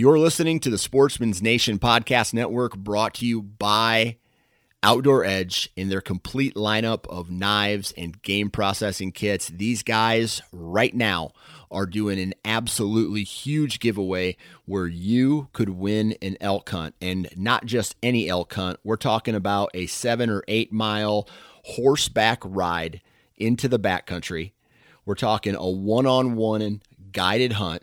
You're listening to the Sportsman's Nation Podcast Network brought to you by Outdoor Edge in their complete lineup of knives and game processing kits. These guys right now are doing an absolutely huge giveaway where you could win an elk hunt and not just any elk hunt. We're talking about a seven or eight mile horseback ride into the backcountry. We're talking a one on one guided hunt.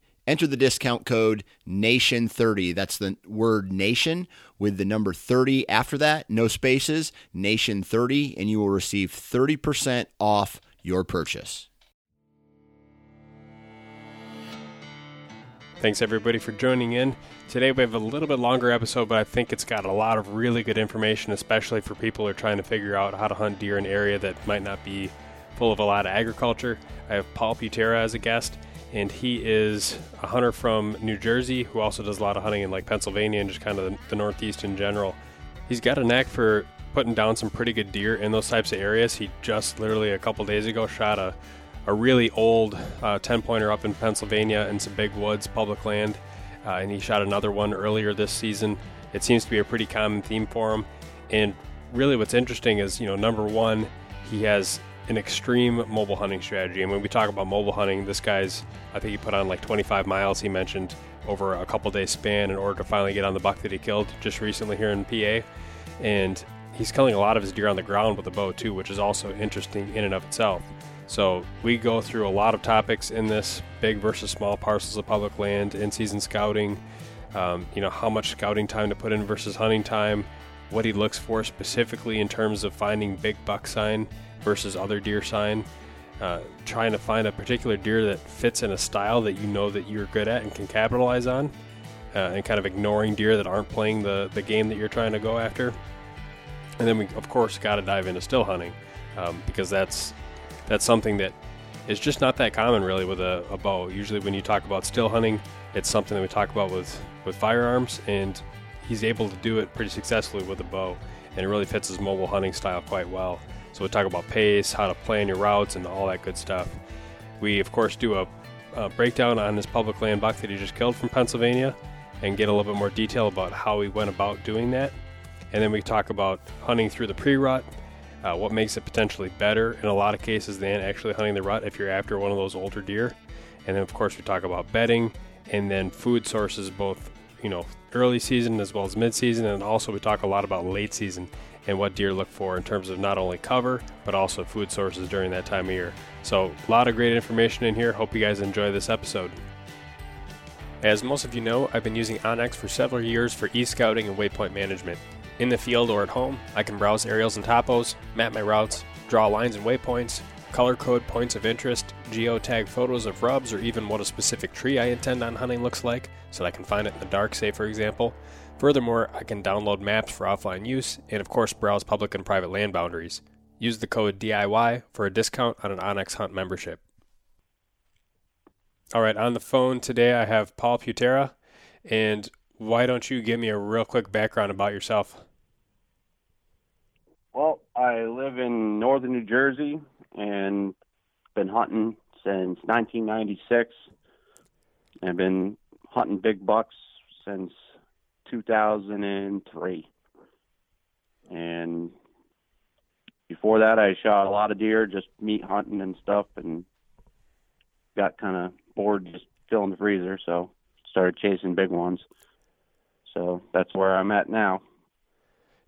enter the discount code NATION30. That's the word nation with the number 30 after that, no spaces, NATION30, and you will receive 30% off your purchase. Thanks everybody for joining in. Today we have a little bit longer episode, but I think it's got a lot of really good information, especially for people who are trying to figure out how to hunt deer in an area that might not be full of a lot of agriculture. I have Paul Putera as a guest and he is a hunter from New Jersey who also does a lot of hunting in like Pennsylvania and just kind of the, the Northeast in general. He's got a knack for putting down some pretty good deer in those types of areas. He just literally a couple days ago shot a, a really old uh, 10 pointer up in Pennsylvania in some big woods, public land, uh, and he shot another one earlier this season. It seems to be a pretty common theme for him. And really, what's interesting is, you know, number one, he has an extreme mobile hunting strategy. And when we talk about mobile hunting, this guy's, I think he put on like 25 miles, he mentioned, over a couple days span in order to finally get on the buck that he killed just recently here in PA. And he's killing a lot of his deer on the ground with a bow too, which is also interesting in and of itself. So we go through a lot of topics in this big versus small parcels of public land, in-season scouting, um, you know, how much scouting time to put in versus hunting time, what he looks for specifically in terms of finding big buck sign versus other deer sign. Uh, trying to find a particular deer that fits in a style that you know that you're good at and can capitalize on, uh, and kind of ignoring deer that aren't playing the, the game that you're trying to go after. And then we, of course, got to dive into still hunting um, because that's that's something that is just not that common really with a, a bow. Usually, when you talk about still hunting, it's something that we talk about with with firearms, and he's able to do it pretty successfully with a bow, and it really fits his mobile hunting style quite well. So we talk about pace, how to plan your routes, and all that good stuff. We, of course, do a, a breakdown on this public land buck that he just killed from Pennsylvania and get a little bit more detail about how he went about doing that. And then we talk about hunting through the pre rut, uh, what makes it potentially better in a lot of cases than actually hunting the rut if you're after one of those older deer. And then, of course, we talk about bedding and then food sources, both you know early season as well as mid season, and also we talk a lot about late season and what deer look for in terms of not only cover but also food sources during that time of year. So, a lot of great information in here. Hope you guys enjoy this episode. As most of you know, I've been using onX for several years for e scouting and waypoint management. In the field or at home, I can browse aerials and topos, map my routes, draw lines and waypoints, color code points of interest, geotag photos of rubs, or even what a specific tree I intend on hunting looks like so that I can find it in the dark, say for example. Furthermore, I can download maps for offline use and, of course, browse public and private land boundaries. Use the code DIY for a discount on an onX Hunt membership. All right, on the phone today I have Paul Putera. And why don't you give me a real quick background about yourself? Well, I live in northern New Jersey and been hunting since 1996. I've been hunting big bucks since 2003. And before that, I shot a lot of deer, just meat hunting and stuff, and got kind of bored just filling the freezer, so started chasing big ones. So that's where I'm at now.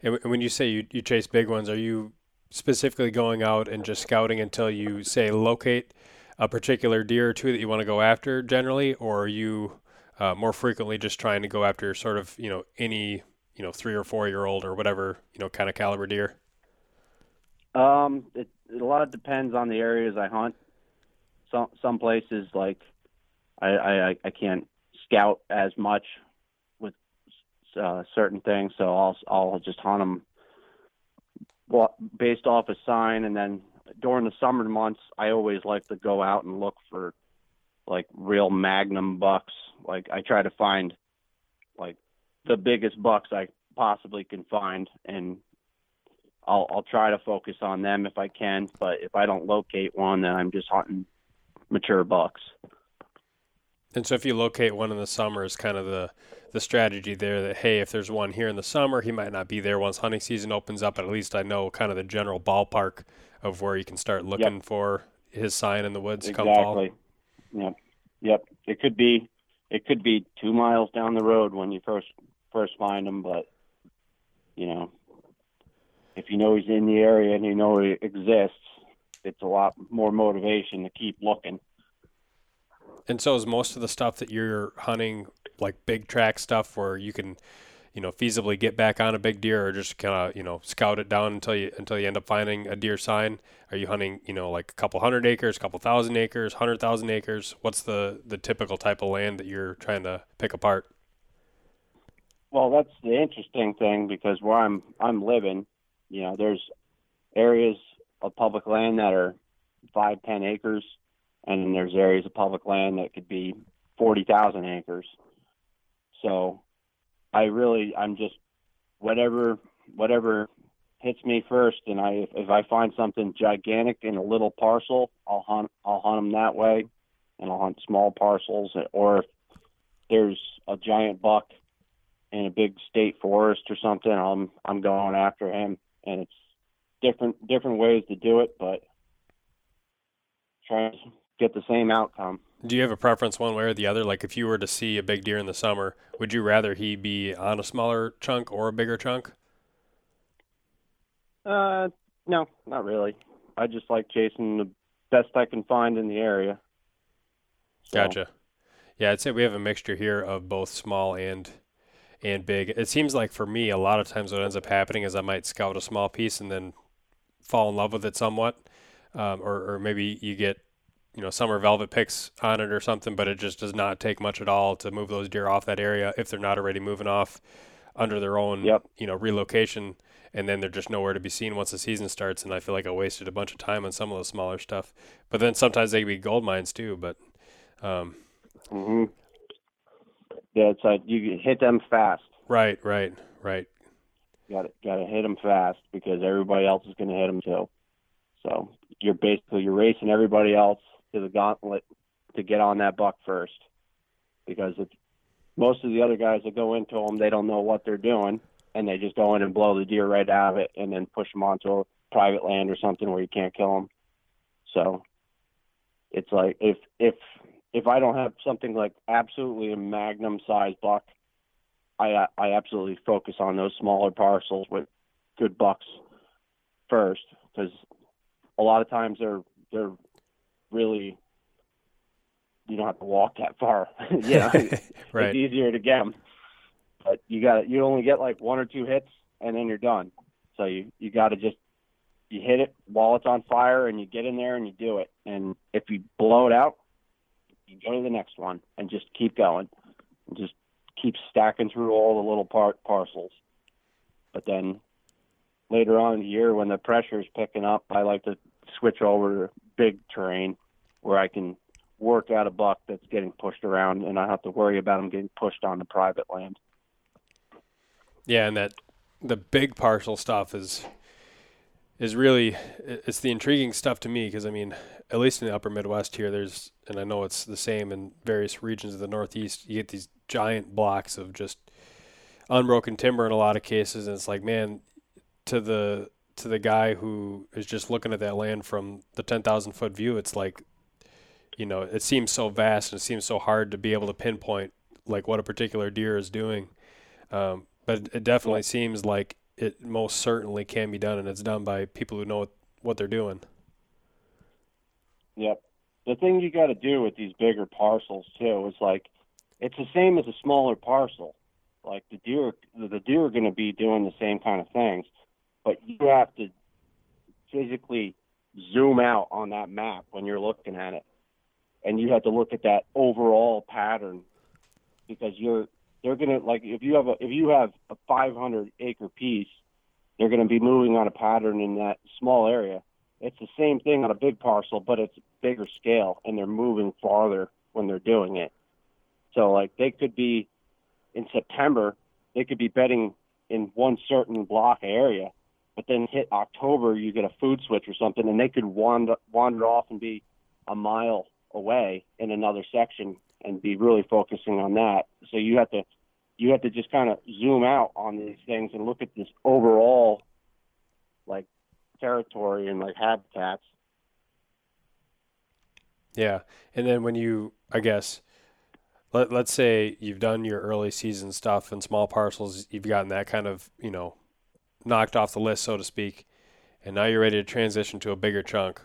And when you say you, you chase big ones, are you specifically going out and just scouting until you say locate a particular deer or two that you want to go after generally, or are you uh, more frequently just trying to go after sort of you know any you know three or four year old or whatever you know kind of caliber deer? Um, it, it a lot depends on the areas I hunt. Some some places like I I, I can't scout as much with uh, certain things, so I'll I'll just hunt them based off a sign, and then during the summer months, I always like to go out and look for like real magnum bucks. Like I try to find like the biggest bucks I possibly can find, and I'll I'll try to focus on them if I can. But if I don't locate one, then I'm just hunting mature bucks. And so, if you locate one in the summer, is kind of the the strategy there that hey, if there's one here in the summer, he might not be there once hunting season opens up. But at least I know kind of the general ballpark of where you can start looking yep. for his sign in the woods exactly. come fall. Yep. Yep. It could be it could be two miles down the road when you first first find him, but you know, if you know he's in the area and you know he exists, it's a lot more motivation to keep looking. And so is most of the stuff that you're hunting like big track stuff where you can, you know, feasibly get back on a big deer or just kind of, you know, scout it down until you until you end up finding a deer sign? Are you hunting, you know, like a couple hundred acres, a couple thousand acres, hundred thousand acres? What's the the typical type of land that you're trying to pick apart? Well, that's the interesting thing because where I'm I'm living, you know, there's areas of public land that are five, ten acres, and then there's areas of public land that could be forty thousand acres. So, I really I'm just whatever whatever hits me first, and I if, if I find something gigantic in a little parcel, I'll hunt I'll hunt them that way, and I'll hunt small parcels, or if there's a giant buck in a big state forest or something, I'm I'm going after him, and it's different different ways to do it, but trying get the same outcome. Do you have a preference one way or the other? Like if you were to see a big deer in the summer, would you rather he be on a smaller chunk or a bigger chunk? Uh, no, not really. I just like chasing the best I can find in the area. So. Gotcha. Yeah, I'd say we have a mixture here of both small and and big. It seems like for me, a lot of times what ends up happening is I might scout a small piece and then fall in love with it somewhat, um, or, or maybe you get you know summer velvet picks on it or something, but it just does not take much at all to move those deer off that area if they're not already moving off under their own yep. you know relocation, and then they're just nowhere to be seen once the season starts. And I feel like I wasted a bunch of time on some of the smaller stuff, but then sometimes they can be gold mines too. But um, mm-hmm. Yeah, it's like you hit them fast. Right, right, right. Got to got to hit them fast because everybody else is going to hit them too. So you're basically you're racing everybody else to the gauntlet to get on that buck first, because if most of the other guys that go into them, they don't know what they're doing, and they just go in and blow the deer right out of it, and then push them onto a private land or something where you can't kill them. So it's like if if if I don't have something like absolutely a magnum size buck, I I absolutely focus on those smaller parcels with good bucks first because a lot of times they're they're really you don't have to walk that far. yeah, right. it's easier to get them, but you got you only get like one or two hits and then you're done. So you you got to just you hit it while it's on fire and you get in there and you do it. And if you blow it out, you go to the next one and just keep going. And just keep stacking through all the little part parcels. But then later on in the year when the pressure is picking up, I like to switch over to big terrain where I can work out a buck that's getting pushed around and I have to worry about him getting pushed on the private land. Yeah, and that the big parcel stuff is is really it's the intriguing stuff to me because I mean, at least in the upper Midwest here, there's and I know it's the same in various regions of the Northeast. You get these giant blocks of just unbroken timber in a lot of cases, and it's like, man, to the to the guy who is just looking at that land from the ten thousand foot view, it's like, you know, it seems so vast and it seems so hard to be able to pinpoint like what a particular deer is doing. Um, but it definitely seems like it most certainly can be done, and it's done by people who know what they're doing. Yep. The thing you got to do with these bigger parcels too is like, it's the same as a smaller parcel. Like the deer, the deer are going to be doing the same kind of things, but you have to physically zoom out on that map when you're looking at it, and you have to look at that overall pattern because you're they're to like if you have a if you have a 500 acre piece, they're to be moving on a pattern in that small area. It's the same thing on a big parcel, but it's bigger scale, and they're moving farther when they're doing it. So like they could be in September, they could be bedding in one certain block area, but then hit October, you get a food switch or something, and they could wander wander off and be a mile away in another section and be really focusing on that. So you have to you have to just kind of zoom out on these things and look at this overall like territory and like habitats. Yeah. And then when you I guess let let's say you've done your early season stuff and small parcels, you've gotten that kind of, you know, knocked off the list so to speak, and now you're ready to transition to a bigger chunk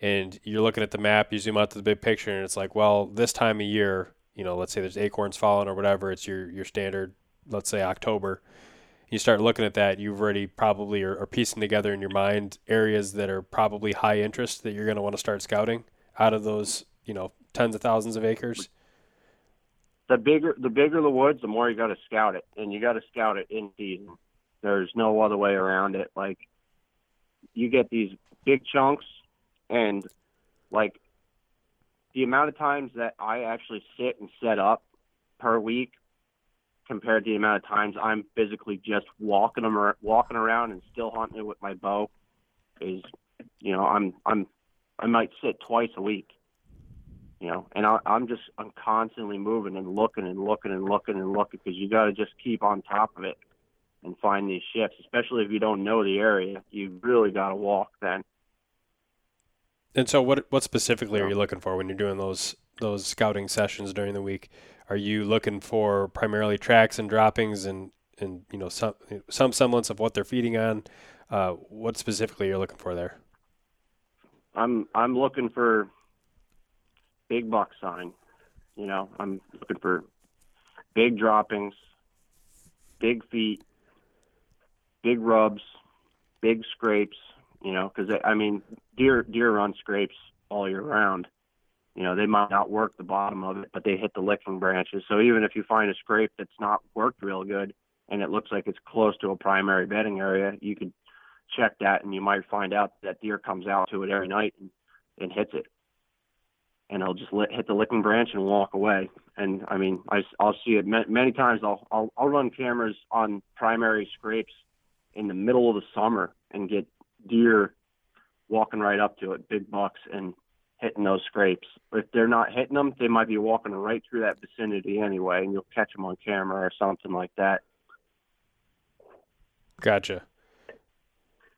and you're looking at the map, you zoom out to the big picture, and it's like, well, this time of year, you know, let's say there's acorns falling or whatever, it's your your standard, let's say October. You start looking at that, you've already probably are, are piecing together in your mind areas that are probably high interest that you're going to want to start scouting out of those, you know, tens of thousands of acres. The bigger the bigger the woods, the more you got to scout it, and you got to scout it in season. There's no other way around it. Like you get these big chunks and like the amount of times that I actually sit and set up per week compared to the amount of times I'm physically just walking them or walking around and still hunting with my bow is you know I'm I'm I might sit twice a week you know and I, I'm just I'm constantly moving and looking and looking and looking and looking because you got to just keep on top of it and find these shifts especially if you don't know the area. You really got to walk then and so, what what specifically are you looking for when you're doing those those scouting sessions during the week? Are you looking for primarily tracks and droppings and and you know some some semblance of what they're feeding on? Uh, what specifically you're looking for there? I'm I'm looking for big buck sign. You know, I'm looking for big droppings, big feet, big rubs, big scrapes, you know, because I mean, deer deer run scrapes all year round. You know, they might not work the bottom of it, but they hit the licking branches. So even if you find a scrape that's not worked real good and it looks like it's close to a primary bedding area, you could check that and you might find out that deer comes out to it every night and, and hits it. And he'll just hit the licking branch and walk away. And I mean, I, I'll see it many times. I'll, I'll I'll run cameras on primary scrapes in the middle of the summer and get deer walking right up to it, big bucks, and hitting those scrapes. If they're not hitting them, they might be walking right through that vicinity anyway, and you'll catch them on camera or something like that. Gotcha.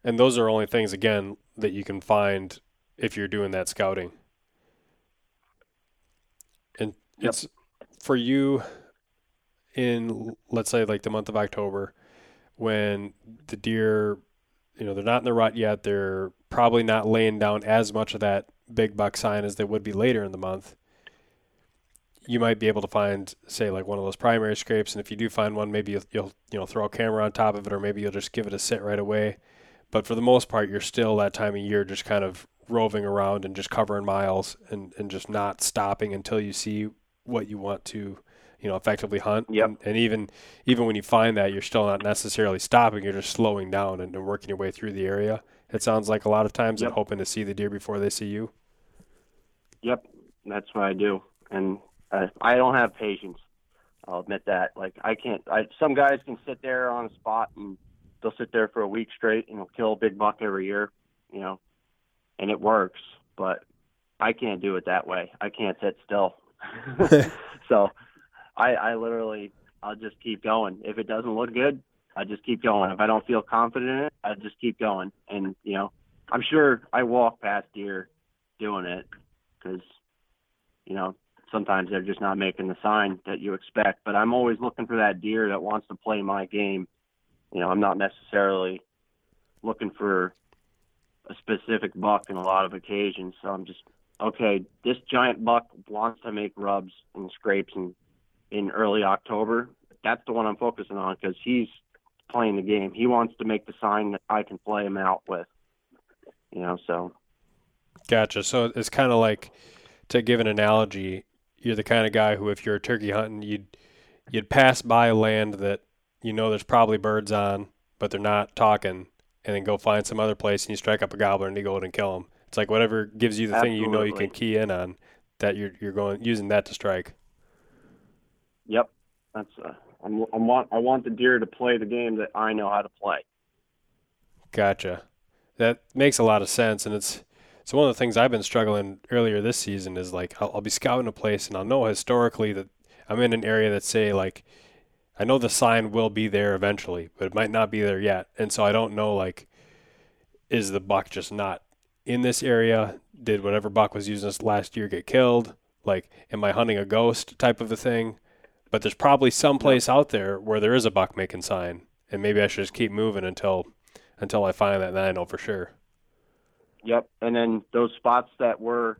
And those are only things, again, that you can find if you're doing that scouting. And yep. it's for you in, let's say, like the month of October, when the deer you know, they're not in the rut yet. They're probably not laying down as much of that big buck sign as they would be later in the month. You might be able to find, say, like one of those primary scrapes, and if you do find one, maybe you'll, you'll you know throw a camera on top of it, or maybe you'll just give it a sit right away. But for the most part, you're still that time of year just kind of roving around and just covering miles and, and just not stopping until you see what you want to you know effectively hunt. Yep. And, and, even even when you find that, you're still not necessarily stopping. You're just slowing down and, and working your way through the area. It sounds like a lot of times yep. and hoping to see the deer before they see you. Yep, that's what I do, and uh, I don't have patience. I'll admit that. Like I can't. I some guys can sit there on a spot and they'll sit there for a week straight and they'll kill a big buck every year, you know, and it works. But I can't do it that way. I can't sit still. so I, I literally, I'll just keep going. If it doesn't look good, I just keep going. If I don't feel confident in it, I just keep going. And you know, I'm sure I walk past deer doing it because, you know, sometimes they're just not making the sign that you expect. But I'm always looking for that deer that wants to play my game. You know, I'm not necessarily looking for a specific buck in a lot of occasions. So I'm just okay. This giant buck wants to make rubs and scrapes in in early October. That's the one I'm focusing on because he's playing the game. He wants to make the sign that I can play him out with. You know, so. Gotcha. So it's kind of like, to give an analogy, you're the kind of guy who, if you're turkey hunting, you'd you'd pass by land that you know there's probably birds on, but they're not talking, and then go find some other place and you strike up a gobbler and you go in and kill them. It's like whatever gives you the Absolutely. thing you know you can key in on, that you're you're going using that to strike. Yep, that's uh, I'm, I want I want the deer to play the game that I know how to play. Gotcha. That makes a lot of sense, and it's so one of the things I've been struggling earlier this season is like I'll, I'll be scouting a place and I'll know historically that I'm in an area that say like I know the sign will be there eventually, but it might not be there yet, and so I don't know like is the buck just not in this area? Did whatever buck was using this last year get killed? Like, am I hunting a ghost type of a thing? But there's probably some place out there where there is a buck making sign, and maybe I should just keep moving until until I find that, and then I know for sure. Yep, and then those spots that were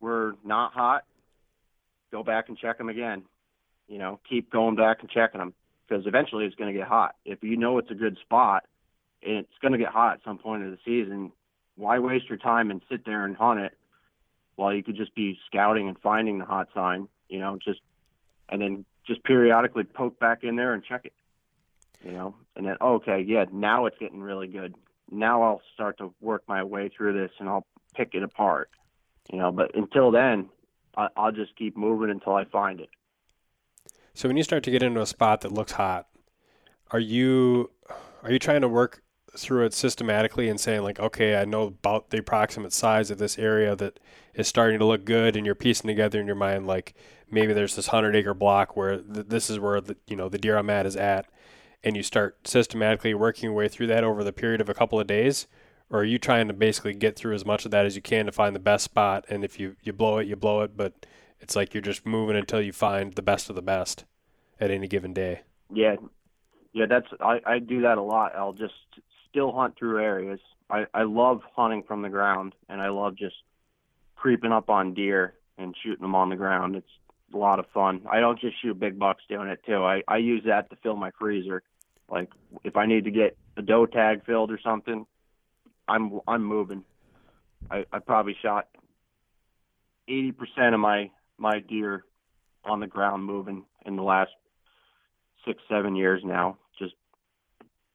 were not hot, go back and check them again. You know, keep going back and checking them because eventually it's going to get hot. If you know it's a good spot, and it's going to get hot at some point of the season. Why waste your time and sit there and hunt it while you could just be scouting and finding the hot sign? You know, just and then just periodically poke back in there and check it. You know, and then oh, okay, yeah, now it's getting really good now I'll start to work my way through this and I'll pick it apart. You know, but until then, I, I'll just keep moving until I find it. So when you start to get into a spot that looks hot, are you are you trying to work through it systematically and saying like, okay, I know about the approximate size of this area that is starting to look good, and you're piecing together in your mind like maybe there's this hundred acre block where th- this is where the you know the deer I'm at is at, and you start systematically working your way through that over the period of a couple of days? Or are you trying to basically get through as much of that as you can to find the best spot? And if you, you blow it, you blow it, but it's like you're just moving until you find the best of the best at any given day. Yeah. Yeah, that's I, I do that a lot. I'll just still hunt through areas. I, I love hunting from the ground and I love just creeping up on deer and shooting them on the ground. It's a lot of fun. I don't just shoot big bucks doing it too. I, I use that to fill my freezer. Like if I need to get a doe tag filled or something, I'm I'm moving. I, I probably shot eighty percent of my my deer on the ground moving in the last six seven years now.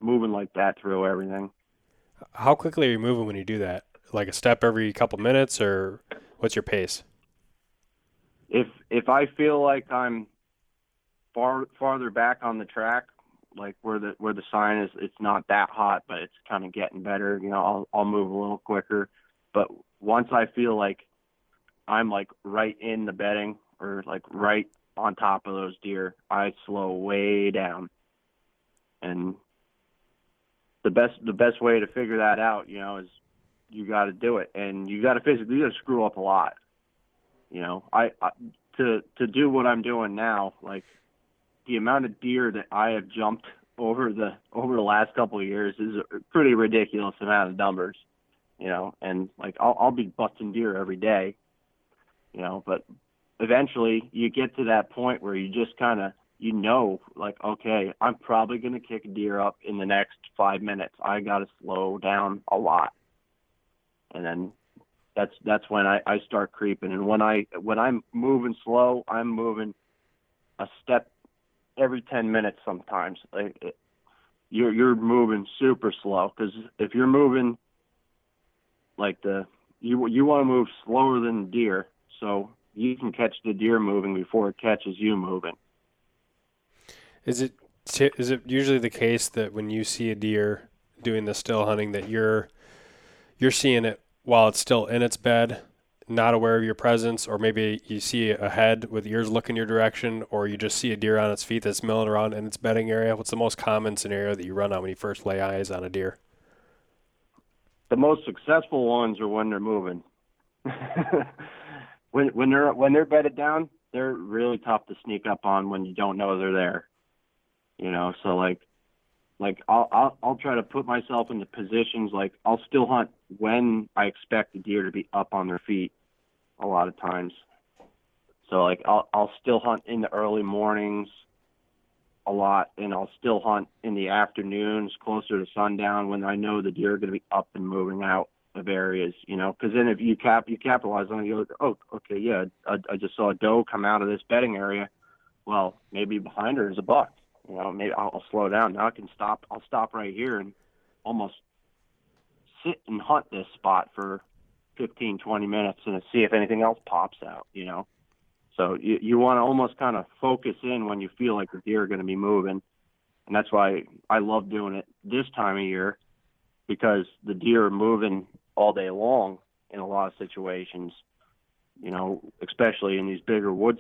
Moving like that through everything. How quickly are you moving when you do that? Like a step every couple minutes, or what's your pace? if if I feel like I'm far farther back on the track, like where the where the sign is, it's not that hot, but it's kind of getting better. You know, I'll I'll move a little quicker. But once I feel like I'm like right in the bedding or like right on top of those deer, I slow way down. And the best the best way to figure that out, you know, is you got to do it, and you got to physically you got to screw up a lot. You know, I, I to to do what I'm doing now, like the amount of deer that I have jumped over the over the last couple of years is a pretty ridiculous amount of numbers. You know, and like I'll I'll be busting deer every day. You know, but eventually you get to that point where you just kind of you know like okay i'm probably going to kick deer up in the next five minutes i got to slow down a lot and then that's that's when I, I start creeping. And when I when I'm moving slow, I'm moving a step every ten minutes. Sometimes like it, you're you're moving super slow because if you're moving like the you you want to move slower than the deer, so you can catch the deer moving before it catches you moving. Is it is it usually the case that when you see a deer doing the still hunting that you're you're seeing it while it's still in its bed, not aware of your presence, or maybe you see a head with ears looking your direction, or you just see a deer on its feet that's milling around in its bedding area? What's the most common scenario that you run on when you first lay eyes on a deer? The most successful ones are when they're moving. when when they're when they're bedded down, they're really tough to sneak up on when you don't know they're there. You know, so like like I'll I'll, I'll try to put myself into positions like I'll still hunt when I expect the deer to be up on their feet a lot of times. So like I'll I'll still hunt in the early mornings a lot and I'll still hunt in the afternoons closer to sundown when I know the deer are going to be up and moving out of areas, you know, because then if you cap you capitalize on it, you go, oh, okay, yeah, I, I just saw a doe come out of this bedding area. Well, maybe behind her is a buck. You know, maybe I'll, slow down. Now I can stop. I'll stop right here and almost sit and hunt this spot for 15, 20 minutes and see if anything else pops out. You know, so you you want to almost kind of focus in when you feel like the deer are going to be moving, and that's why I love doing it this time of year because the deer are moving all day long in a lot of situations. You know, especially in these bigger wood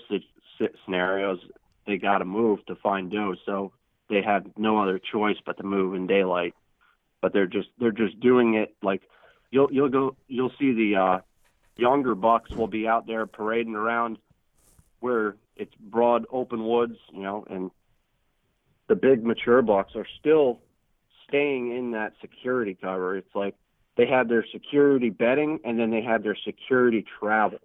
scenarios, they got to move to find doe. So they have no other choice but to move in daylight. But they're just they're just doing it like you'll you'll go you'll see the uh, younger bucks will be out there parading around where it's broad open woods, you know, and the big mature bucks are still staying in that security cover. It's like they have their security bedding and then they have their security travel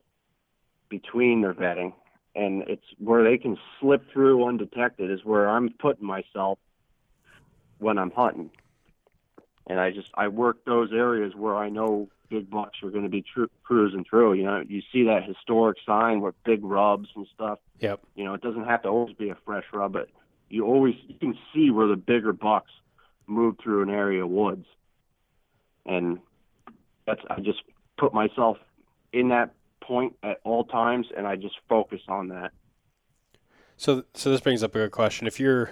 between their bedding and it's where they can slip through undetected is where I'm putting myself when I'm hunting. And I just I work those areas where I know big bucks are going to be tr- cruising through. You know, you see that historic sign with big rubs and stuff. Yep. You know, it doesn't have to always be a fresh rub, but you always you can see where the bigger bucks move through an area of woods and that's I just put myself in that point at all times, and I just focus on that. So, so this brings up a good question. If you're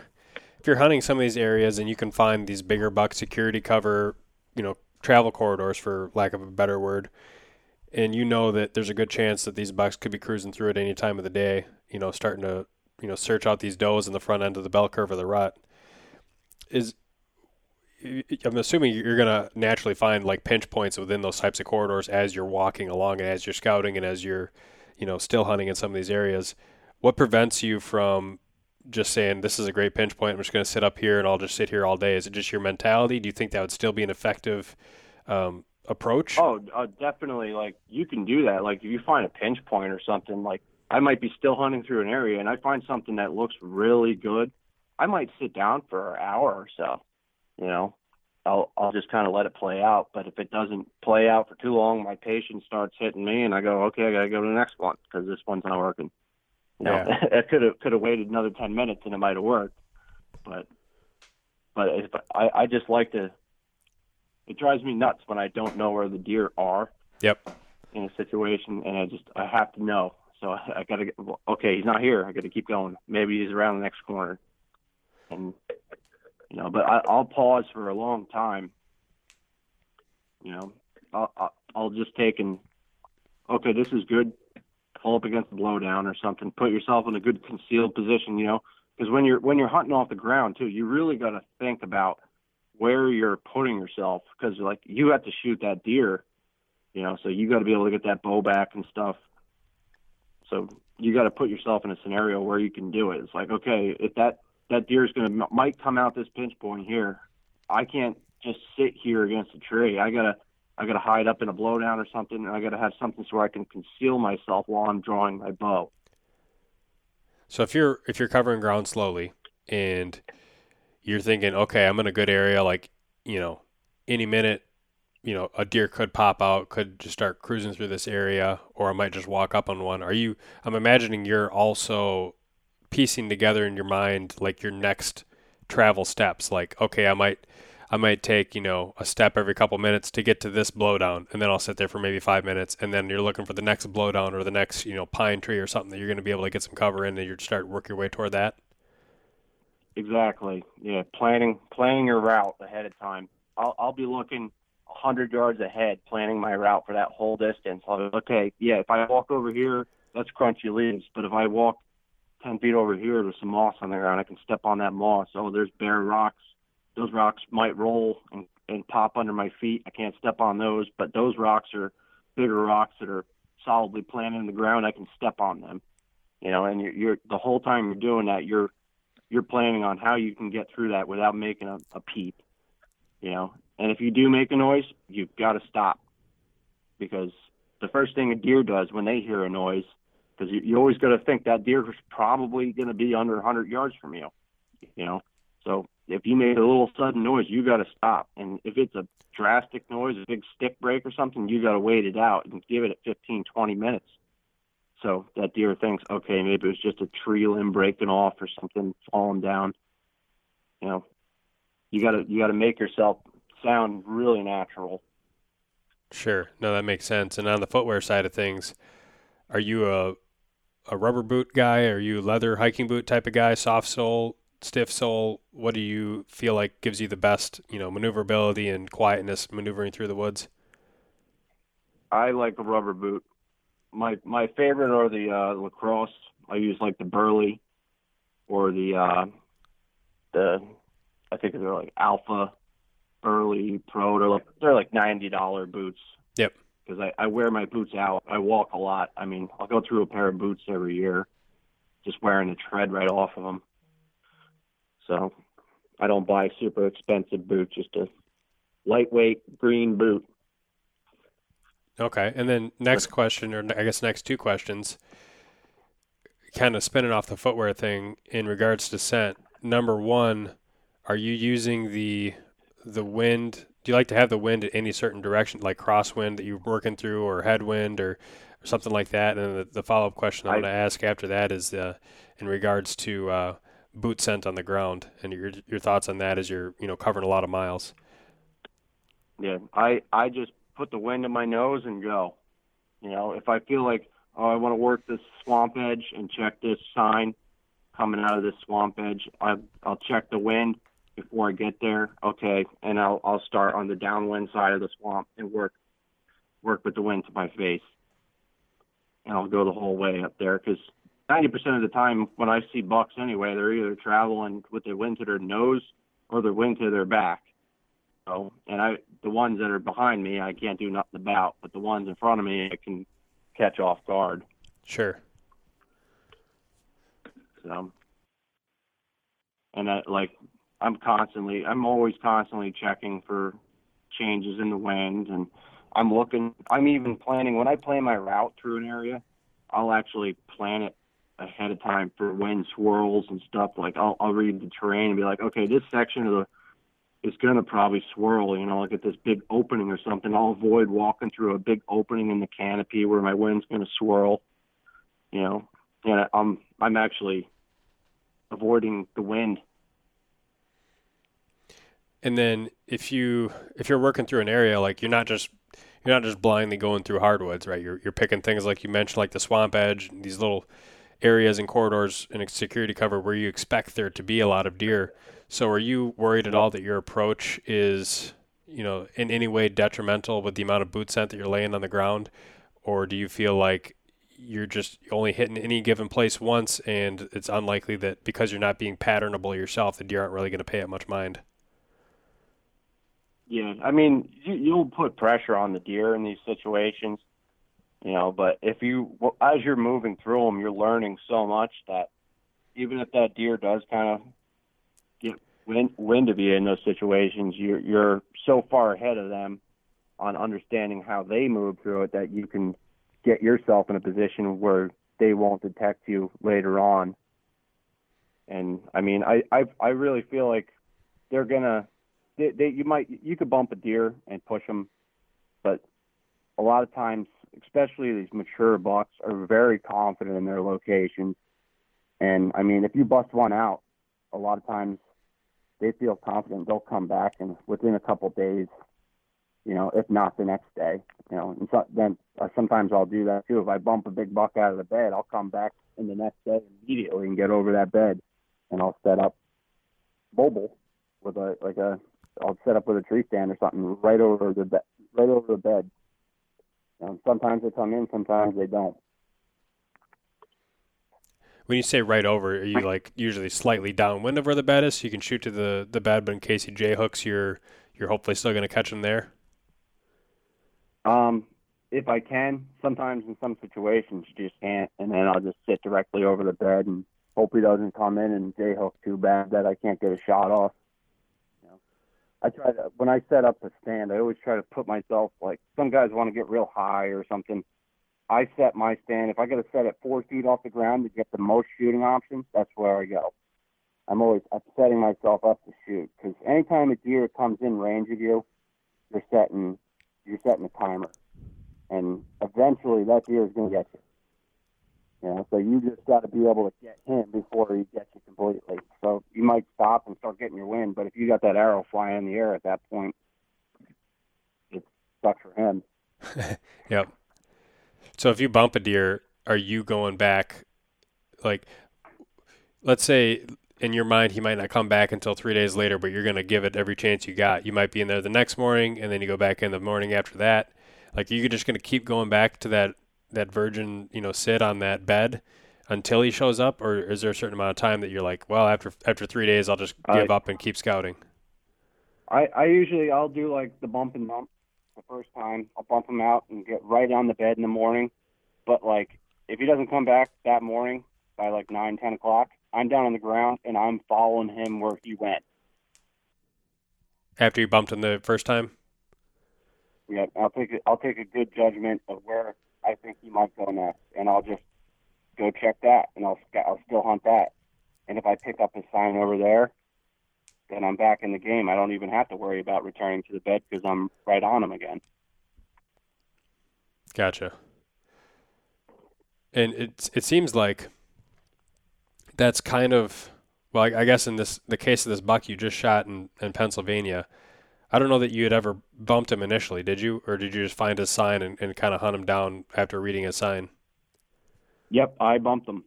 if you're hunting some of these areas and you can find these bigger buck security cover, you know, travel corridors for lack of a better word, and you know that there's a good chance that these bucks could be cruising through at any time of the day, you know, starting to you know search out these does in the front end of the bell curve of the rut. Is I'm assuming you're going to naturally find like pinch points within those types of corridors as you're walking along and as you're scouting and as you're, you know, still hunting in some of these areas. What prevents you from just saying this is a great pinch point? I'm just going to sit up here and I'll just sit here all day. Is it just your mentality? Do you think that would still be an effective um, approach? Oh, uh, definitely. Like you can do that. Like if you find a pinch point or something, like I might be still hunting through an area and I find something that looks really good. I might sit down for an hour or so you know, I'll I'll just kind of let it play out. But if it doesn't play out for too long, my patience starts hitting me, and I go, okay, I got to go to the next one because this one's not working. You know, yeah. it could have could have waited another ten minutes and it might have worked, but but if I I just like to. It drives me nuts when I don't know where the deer are. Yep. In a situation, and I just I have to know. So I, I got to get. Okay, he's not here. I got to keep going. Maybe he's around the next corner, and you know. But I, I'll pause for a long time. You know, I'll, I'll just take and okay, this is good. Pull up against the blowdown or something. Put yourself in a good concealed position. You know, because when you're when you're hunting off the ground too, you really got to think about where you're putting yourself because like you have to shoot that deer. You know, so you got to be able to get that bow back and stuff. So you got to put yourself in a scenario where you can do it. It's like, okay, if that that deer is going to might come out this pinch point here. I can't just sit here against a tree. I gotta I gotta hide up in a blowdown or something. And I gotta have something so I can conceal myself while I'm drawing my bow. So if you're if you're covering ground slowly and you're thinking, okay, I'm in a good area, like you know, any minute, you know, a deer could pop out, could just start cruising through this area, or I might just walk up on one. Are you? I'm imagining you're also piecing together in your mind like your next travel steps. Like okay i might i might take you know a step every couple minutes to get to this blowdown and then i'll sit there for maybe five minutes and then you're looking for the next blowdown or the next you know pine tree or something that you're going to be able to get some cover in and you start work your way toward that? Exactly. Yeah planning planning your route ahead of time. I'll, I'll be looking 100 yards ahead planning my route for that whole distance. I'll, okay yeah if i walk over here that's crunchy leaves but if i walk 10 feet over here, there's some moss on the ground. I can step on that moss. Oh, there's bare rocks. Those rocks might roll and, and pop under my feet. I can't step on those, but those rocks are bigger rocks that are solidly planted in the ground, I can step on them. You know, and you're, you're the whole time you're doing that, you're you're planning on how you can get through that without making a, a peep. You know, and if you do make a noise, you've got to stop because the first thing a deer does when they hear a noise, because you, you always got to think that deer is probably going to be under 100 yards from you. You know, so if you make a little sudden noise, you got to stop. And if it's a drastic noise, a big stick break or something, you got to wait it out and give it at 15, 20 minutes. So that deer thinks, okay, maybe it was just a tree limb breaking off or something falling down. You know, you gotta you gotta make yourself sound really natural. Sure, no, that makes sense. And on the footwear side of things, are you a a rubber boot guy? Are you a leather hiking boot type of guy? Soft sole, stiff sole? What do you feel like gives you the best, you know, maneuverability and quietness maneuvering through the woods? I like a rubber boot. My my favorite are the uh, LaCrosse. I use like the Burly or the uh, the I think they're like Alpha Burly Pro. They're like they're like ninety dollar boots. Yep. Because I, I wear my boots out. I walk a lot. I mean, I'll go through a pair of boots every year, just wearing the tread right off of them. So I don't buy super expensive boots, just a lightweight green boot. Okay. And then next question, or I guess next two questions, kind of spinning off the footwear thing in regards to scent. Number one, are you using the the wind? Do you like to have the wind in any certain direction, like crosswind that you're working through, or headwind, or, or something like that? And the, the follow up question I, I want to ask after that is uh, in regards to uh, boot scent on the ground, and your your thoughts on that as you're you know covering a lot of miles. Yeah, I I just put the wind in my nose and go. You know, if I feel like oh I want to work this swamp edge and check this sign coming out of this swamp edge, I I'll check the wind before I get there. Okay, and I'll I'll start on the downwind side of the swamp and work work with the wind to my face, and I'll go the whole way up there because 90% of the time when I see bucks anyway, they're either traveling with their wind to their nose or their wind to their back. So, and I, the ones that are behind me, I can't do nothing about, but the ones in front of me, I can catch off guard. Sure. So, and I, like, I'm constantly, I'm always constantly checking for changes in the wind, and I'm looking, I'm even planning when I plan my route through an area, I'll actually plan it ahead of time for wind swirls and stuff. Like I'll I'll read the terrain and be like, okay, this section of the is gonna probably swirl. You know, like at this big opening or something. I'll avoid walking through a big opening in the canopy where my wind's gonna swirl. You know, and I'm I'm actually avoiding the wind. And then if you if you're working through an area like you're not just you're not just blindly going through hardwoods, right? You're you're picking things like you mentioned, like the swamp edge, these little areas and corridors and security cover where you expect there to be a lot of deer. So are you worried at all that your approach is, you know, in any way detrimental with the amount of boot scent that you're laying on the ground? Or do you feel like you're just only hitting any given place once and it's unlikely that because you're not being patternable yourself, the deer aren't really going to pay it much mind? Yeah, I mean, you, you'll put pressure on the deer in these situations you know. But if you, as you're moving through them, you're learning so much that even if that deer does kind of get wind, wind of you in those situations, you're you're so far ahead of them on understanding how they move through it that you can get yourself in a position where they won't detect you later on. And I mean, I I I really feel like they're gonna they, they you might you could bump a deer and push them, but a lot of times especially these mature bucks, are very confident in their locations. And I mean, if you bust one out, a lot of times they feel confident they'll come back and within a couple days, you know, if not the next day, you know. And so, then uh, sometimes I'll do that too. If I bump a big buck out of the bed, I'll come back in the next day immediately and get over that bed, and I'll set up mobile with a like a I'll set up with a tree stand or something right over the bed, right over the bed, um, sometimes they come in, sometimes they don't. When you say right over, are you like usually slightly downwind of where the bed is, so you can shoot to the, the bed, but in case he j hooks, you're you're hopefully still going to catch him there. Um, if I can. Sometimes in some situations you just can't, and then I'll just sit directly over the bed and hope he doesn't come in and J hook too bad that I can't get a shot off. I try to when I set up the stand, I always try to put myself like some guys want to get real high or something. I set my stand. If I got to set it four feet off the ground to get the most shooting options, that's where I go. I'm always I'm setting myself up to shoot because anytime a deer comes in range of you, you're setting you're setting a timer, and eventually that deer is going to get you. You know, so you just got to be able to get him before he gets you completely. So you might stop and start getting your wind, but if you got that arrow flying in the air at that point, it's stuck for him. yep. So if you bump a deer, are you going back? Like, let's say in your mind he might not come back until three days later, but you're going to give it every chance you got. You might be in there the next morning, and then you go back in the morning after that. Like, you're just going to keep going back to that that virgin, you know, sit on that bed until he shows up, or is there a certain amount of time that you're like, well, after after three days, I'll just give I, up and keep scouting? I I usually I'll do like the bump and bump the first time. I'll bump him out and get right on the bed in the morning. But like, if he doesn't come back that morning by like nine, ten o'clock, I'm down on the ground and I'm following him where he went. After you bumped him the first time. Yeah, I'll take a, I'll take a good judgment of where I think he might go next, and I'll just go check that, and I'll I'll still hunt that. And if I pick up a sign over there, then I'm back in the game. I don't even have to worry about returning to the bed because I'm right on him again. Gotcha. And it it seems like that's kind of well, I, I guess in this the case of this buck you just shot in, in Pennsylvania. I don't know that you had ever bumped him initially, did you? Or did you just find his sign and, and kind of hunt him down after reading his sign? Yep, I bumped him.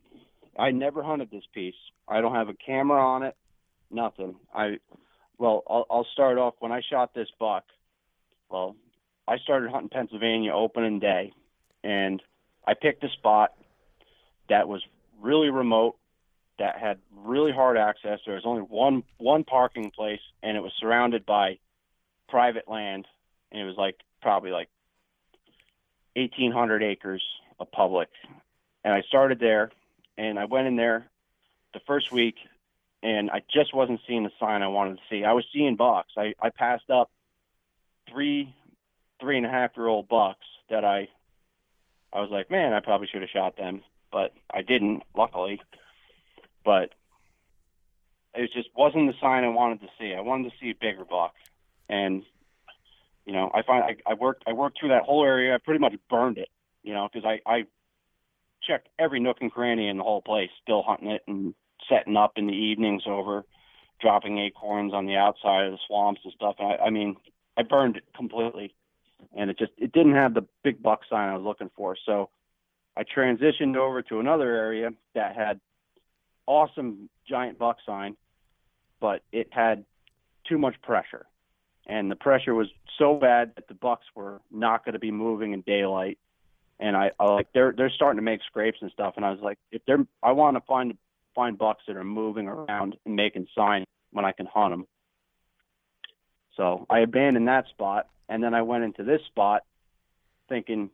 I never hunted this piece. I don't have a camera on it. Nothing. I well, I'll, I'll start off when I shot this buck. Well, I started hunting Pennsylvania opening day, and I picked a spot that was really remote, that had really hard access. There was only one one parking place, and it was surrounded by private land, and it was like probably like 1,800 acres of public. And I started there, and I went in there the first week and I just wasn't seeing the sign I wanted to see. I was seeing bucks. I, I passed up three three and a half year old bucks that I I was like, man, I probably should have shot them, but I didn't, luckily. But it just wasn't the sign I wanted to see. I wanted to see a bigger buck, and you know, I find I, I worked I worked through that whole area. I pretty much burned it, you know, because I I checked every nook and cranny in the whole place, still hunting it and setting up in the evenings over dropping acorns on the outside of the swamps and stuff. And I, I mean, I burned it completely, and it just it didn't have the big buck sign I was looking for. So I transitioned over to another area that had awesome giant buck sign, but it had too much pressure, and the pressure was so bad that the bucks were not going to be moving in daylight. And I, I like they're they're starting to make scrapes and stuff, and I was like, if they're I want to find find bucks that are moving around and making sign when I can hunt them. So I abandoned that spot, and then I went into this spot thinking,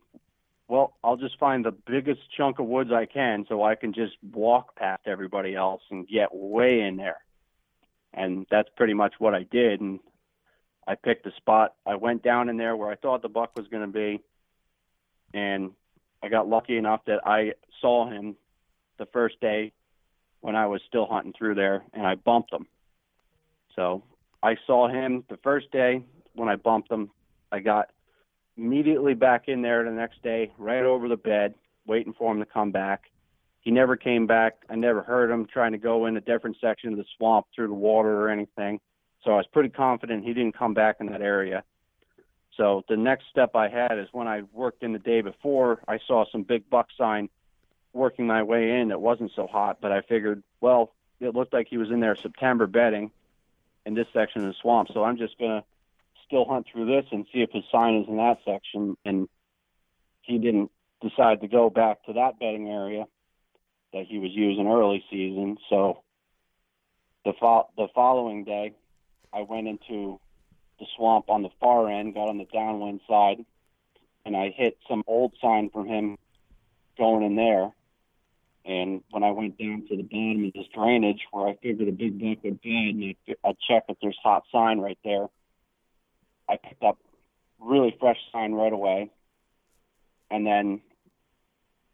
well, I'll just find the biggest chunk of woods I can so I can just walk past everybody else and get way in there. And that's pretty much what I did. And I picked a spot. I went down in there where I thought the buck was going to be. And I got lucky enough that I saw him the first day when I was still hunting through there, and I bumped him. So I saw him the first day when I bumped him. I got immediately back in there the next day, right over the bed, waiting for him to come back. He never came back. I never heard him trying to go in a different section of the swamp through the water or anything. So I was pretty confident he didn't come back in that area. So the next step I had is when I worked in the day before, I saw some big buck sign working my way in, it wasn't so hot, but I figured, well, it looked like he was in there September bedding in this section of the swamp. So I'm just going to still hunt through this and see if his sign is in that section. And he didn't decide to go back to that bedding area that he was using early season. So the, fo- the following day, I went into the swamp on the far end, got on the downwind side, and I hit some old sign from him going in there. And when I went down to the bottom of this drainage where I figured a big buck would be, and I, checked if there's hot sign right there, I picked up really fresh sign right away, and then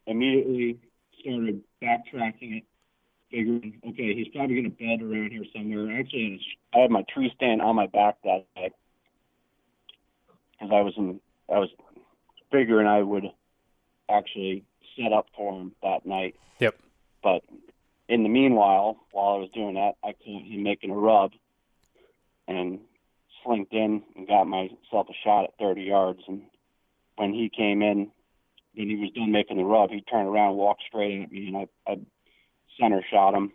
immediately started backtracking it, figuring, okay, he's probably going to bed around here somewhere. Actually, I had my tree stand on my back that day because I was in, I was figuring I would actually set up for him that night. Yep. But in the meanwhile, while I was doing that, I caught him making a rub and slinked in and got myself a shot at 30 yards. And when he came in, when he was done making the rub, he turned around, walked straight at me, and I, I center shot him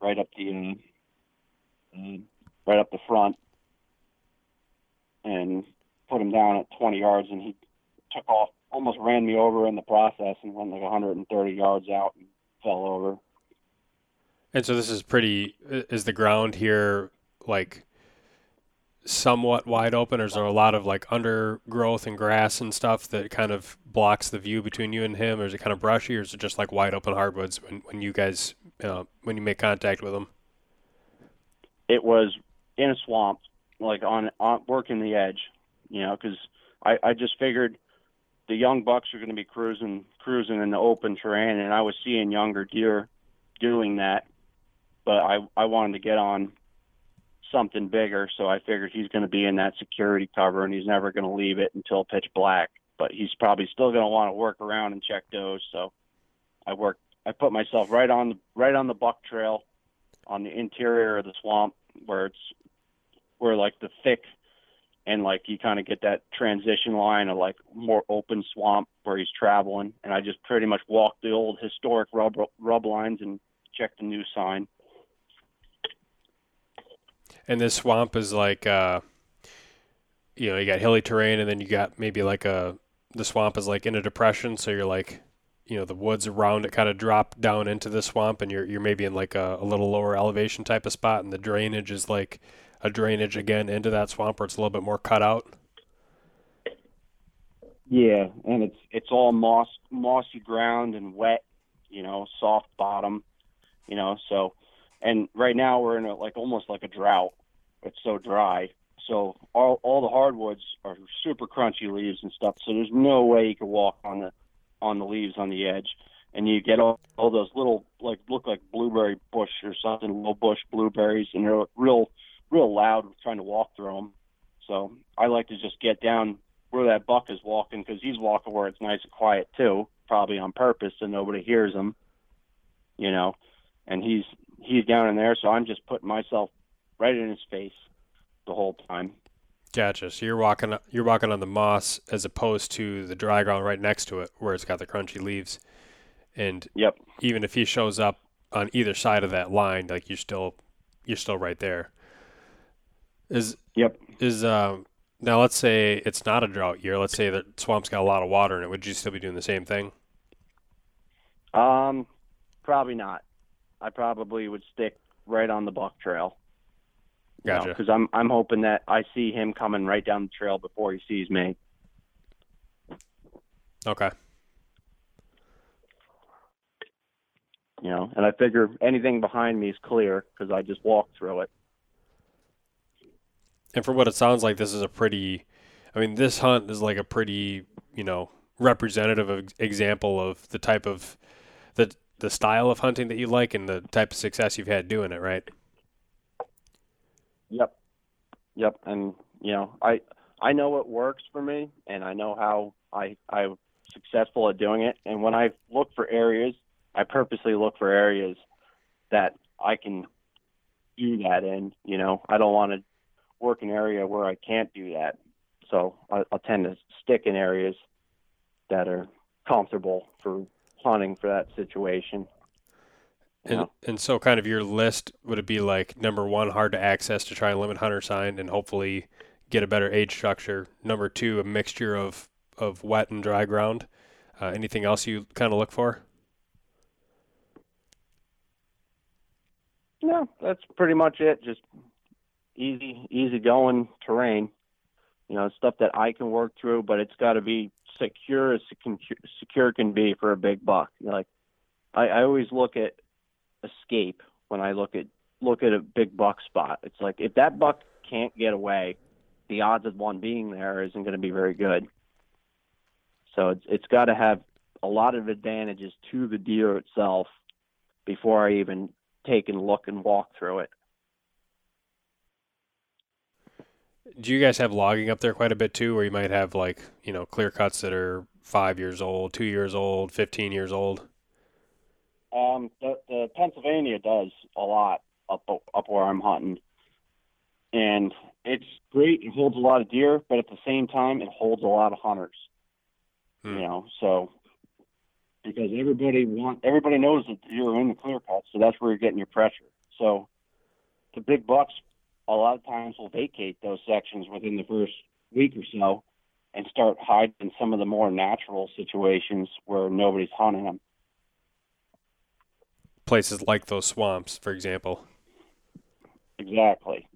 right up the uh, uh, right up the front and put him down at 20 yards, and he took off, almost ran me over in the process, and went like 130 yards out and fell over. And so this is pretty. Is the ground here like somewhat wide open, or is there a lot of like undergrowth and grass and stuff that kind of blocks the view between you and him, or is it kind of brushy, or is it just like wide open hardwoods when when you guys uh, when you make contact with them? It was in a swamp, like on, on working the edge, you know, because I, I just figured the young bucks are going to be cruising cruising in the open terrain, and I was seeing younger deer doing that, but I I wanted to get on something bigger, so I figured he's going to be in that security cover, and he's never going to leave it until pitch black. But he's probably still going to want to work around and check those. So I worked. I put myself right on the right on the buck trail, on the interior of the swamp where it's where like the thick and like you kind of get that transition line of like more open swamp where he's traveling and i just pretty much walked the old historic rub rub lines and checked the new sign and this swamp is like uh you know you got hilly terrain and then you got maybe like a the swamp is like in a depression so you're like you know the woods around it kind of drop down into the swamp and you're you're maybe in like a, a little lower elevation type of spot and the drainage is like a drainage again into that swamp where it's a little bit more cut out? Yeah, and it's it's all moss mossy ground and wet, you know, soft bottom, you know. So, and right now we're in a like almost like a drought. It's so dry. So all all the hardwoods are super crunchy leaves and stuff. So there's no way you can walk on the on the leaves on the edge, and you get all, all those little like look like blueberry bush or something, little bush blueberries, and they're real real loud trying to walk through them. So I like to just get down where that buck is walking because he's walking where it's nice and quiet too, probably on purpose so nobody hears him. You know, and he's he's down in there, so I'm just putting myself right in his face the whole time. Gotcha. So you're walking you're walking on the moss as opposed to the dry ground right next to it where it's got the crunchy leaves. And yep. even if he shows up on either side of that line, like you're still you're still right there. Is yep. Is um now let's say it's not a drought year. Let's say the swamp's got a lot of water in it. Would you still be doing the same thing? Um, probably not. I probably would stick right on the buck trail. Gotcha. Because I'm I'm hoping that I see him coming right down the trail before he sees me. Okay. You know, and I figure anything behind me is clear because I just walked through it and for what it sounds like, this is a pretty. I mean, this hunt is like a pretty, you know, representative example of the type of the the style of hunting that you like and the type of success you've had doing it, right? Yep, yep, and you know, I I know what works for me, and I know how I I'm successful at doing it. And when I look for areas, I purposely look for areas that I can do that in. You know, I don't want to work an area where I can't do that. So I, I'll tend to stick in areas that are comfortable for hunting for that situation. And, and so, kind of your list would it be like number one, hard to access to try and limit hunter sign and hopefully get a better age structure. Number two, a mixture of of wet and dry ground. Uh, anything else you kind of look for? No, that's pretty much it. Just easy, easy going terrain. You know, stuff that I can work through, but it's got to be secure as secure can be for a big buck. Like I, I always look at escape when I look at look at a big buck spot. It's like if that buck can't get away, the odds of one being there isn't going to be very good. So it's it's got to have a lot of advantages to the deer itself before I even take and look and walk through it. Do you guys have logging up there quite a bit too, where you might have like you know clear cuts that are five years old, two years old, fifteen years old? Um, the, the Pennsylvania does a lot up up where I'm hunting, and it's great. It holds a lot of deer, but at the same time, it holds a lot of hunters. Hmm. You know, so because everybody want everybody knows that you're in the clear cut, so that's where you're getting your pressure. So the big bucks a lot of times will vacate those sections within the first week or so and start hiding some of the more natural situations where nobody's hunting them. Places like those swamps, for example. Exactly.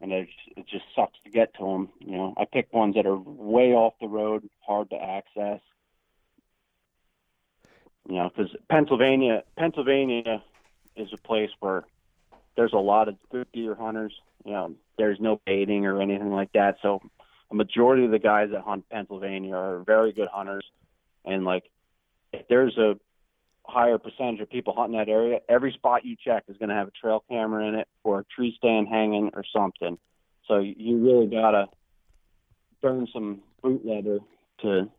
And it, it just sucks to get to them. You know, I pick ones that are way off the road, hard to access. You know, because Pennsylvania, Pennsylvania is a place where there's a lot of good deer hunters. You know, there's no baiting or anything like that. So a majority of the guys that hunt Pennsylvania are very good hunters. And like, if there's a higher percentage of people hunting that area, every spot you check is going to have a trail camera in it or a tree stand hanging or something. So you really got to burn some boot leather to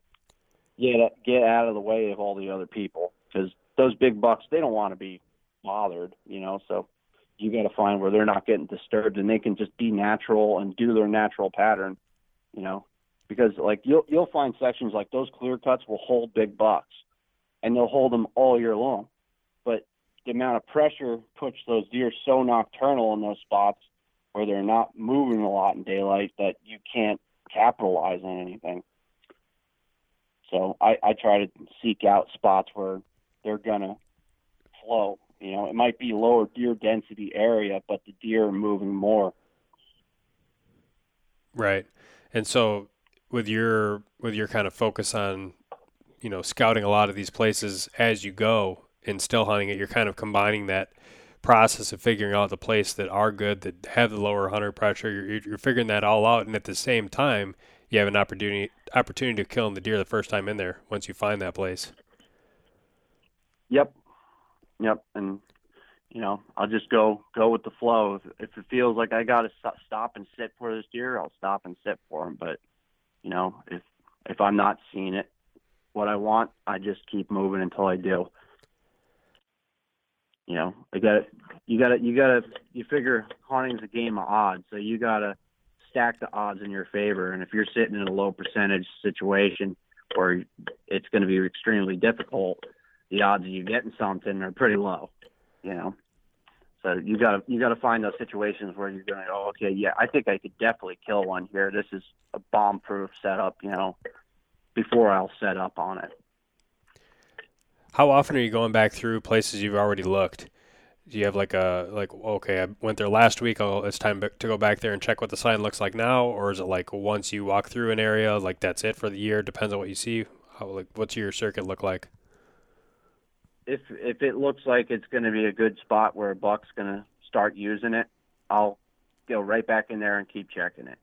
get get out of the way of all the other people because those big bucks they don't want to be bothered, you know. So you got to find where they're not getting disturbed and they can just be natural and do their natural pattern, you know, because like you'll you'll find sections like those clear cuts will hold big bucks, and they'll hold them all year long, but the amount of pressure puts those deer so nocturnal in those spots where they're not moving a lot in daylight that you can't capitalize on anything. So I, I try to seek out spots where they're gonna flow you know, it might be lower deer density area, but the deer are moving more. Right. And so with your with your kind of focus on, you know, scouting a lot of these places as you go and still hunting it, you're kind of combining that process of figuring out the place that are good, that have the lower hunter pressure. You're, you're figuring that all out, and at the same time, you have an opportunity opportunity to kill the deer the first time in there once you find that place. Yep, Yep, and you know I'll just go go with the flow. If, if it feels like I got to stop and sit for this deer, I'll stop and sit for him. But you know if if I'm not seeing it, what I want, I just keep moving until I do. You know, I got you got to you got to you figure hunting's a game of odds, so you got to stack the odds in your favor. And if you're sitting in a low percentage situation or it's going to be extremely difficult the odds of you getting something are pretty low, you know. So you got to you got to find those situations where you're going, oh, okay, yeah, I think I could definitely kill one here. This is a bomb-proof setup, you know, before I'll set up on it. How often are you going back through places you've already looked? Do you have like a like okay, I went there last week. Oh, it's time to go back there and check what the sign looks like now, or is it like once you walk through an area, like that's it for the year? Depends on what you see. How like what's your circuit look like? If if it looks like it's going to be a good spot where a buck's going to start using it, I'll go right back in there and keep checking it.